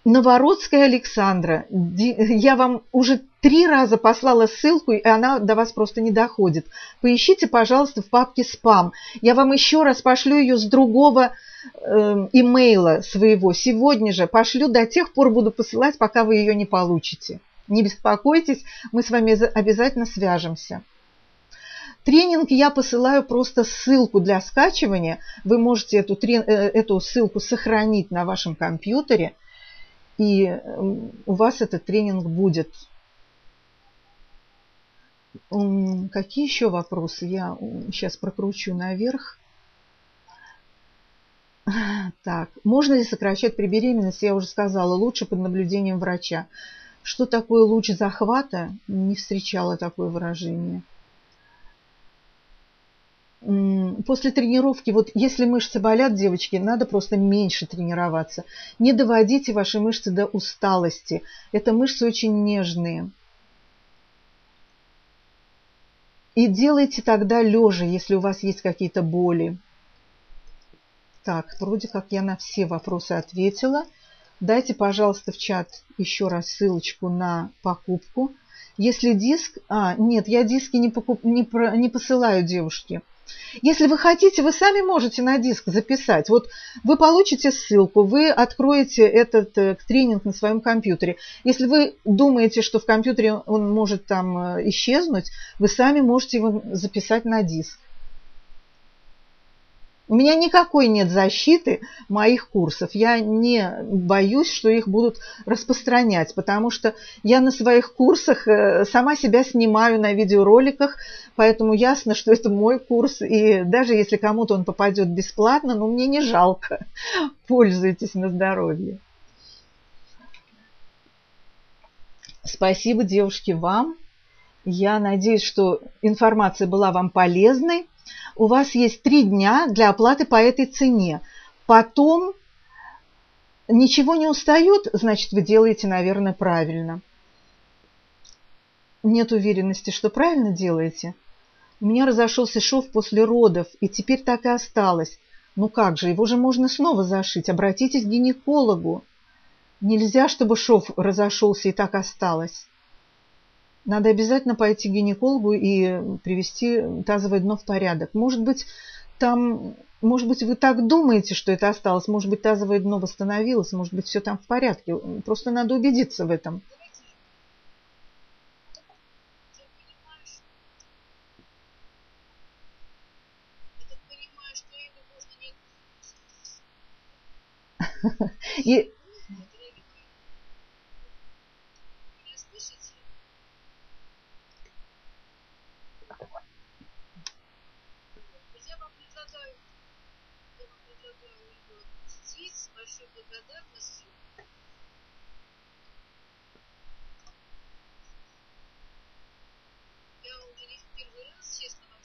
Speaker 1: Новородская Александра, я вам уже три раза послала ссылку, и она до вас просто не доходит. Поищите, пожалуйста, в папке «Спам». Я вам еще раз пошлю ее с другого э, имейла своего. Сегодня же пошлю, до тех пор буду посылать, пока вы ее не получите. Не беспокойтесь, мы с вами обязательно свяжемся. Тренинг я посылаю просто ссылку для скачивания. Вы можете эту, э, эту ссылку сохранить на вашем компьютере – и у вас этот тренинг будет. Какие еще вопросы? Я сейчас прокручу наверх. Так, можно ли сокращать при беременности? Я уже сказала, лучше под наблюдением врача. Что такое луч захвата? Не встречала такое выражение после тренировки, вот если мышцы болят, девочки, надо просто меньше тренироваться. Не доводите ваши мышцы до усталости. Это мышцы очень нежные. И делайте тогда лежа, если у вас есть какие-то боли. Так, вроде как я на все вопросы ответила. Дайте, пожалуйста, в чат еще раз ссылочку на покупку. Если диск... А, нет, я диски не, покуп... не, про... не посылаю девушки. Если вы хотите, вы сами можете на диск записать. Вот вы получите ссылку, вы откроете этот э, тренинг на своем компьютере. Если вы думаете, что в компьютере он может там э, исчезнуть, вы сами можете его записать на диск. У меня никакой нет защиты моих курсов. Я не боюсь, что их будут распространять, потому что я на своих курсах э, сама себя снимаю на видеороликах, поэтому ясно, что это мой курс. И даже если кому-то он попадет бесплатно, ну мне не жалко. Пользуйтесь на здоровье. Спасибо, девушки, вам. Я надеюсь, что информация была вам полезной у вас есть три дня для оплаты по этой цене. Потом ничего не устает, значит, вы делаете, наверное, правильно. Нет уверенности, что правильно делаете. У меня разошелся шов после родов, и теперь так и осталось. Ну как же, его же можно снова зашить. Обратитесь к гинекологу. Нельзя, чтобы шов разошелся и так осталось. Надо обязательно пойти к гинекологу и привести тазовое дно в порядок. Может быть, там, может быть, вы так думаете, что это осталось, может быть, тазовое дно восстановилось, может быть, все там в порядке. Просто надо убедиться в этом. И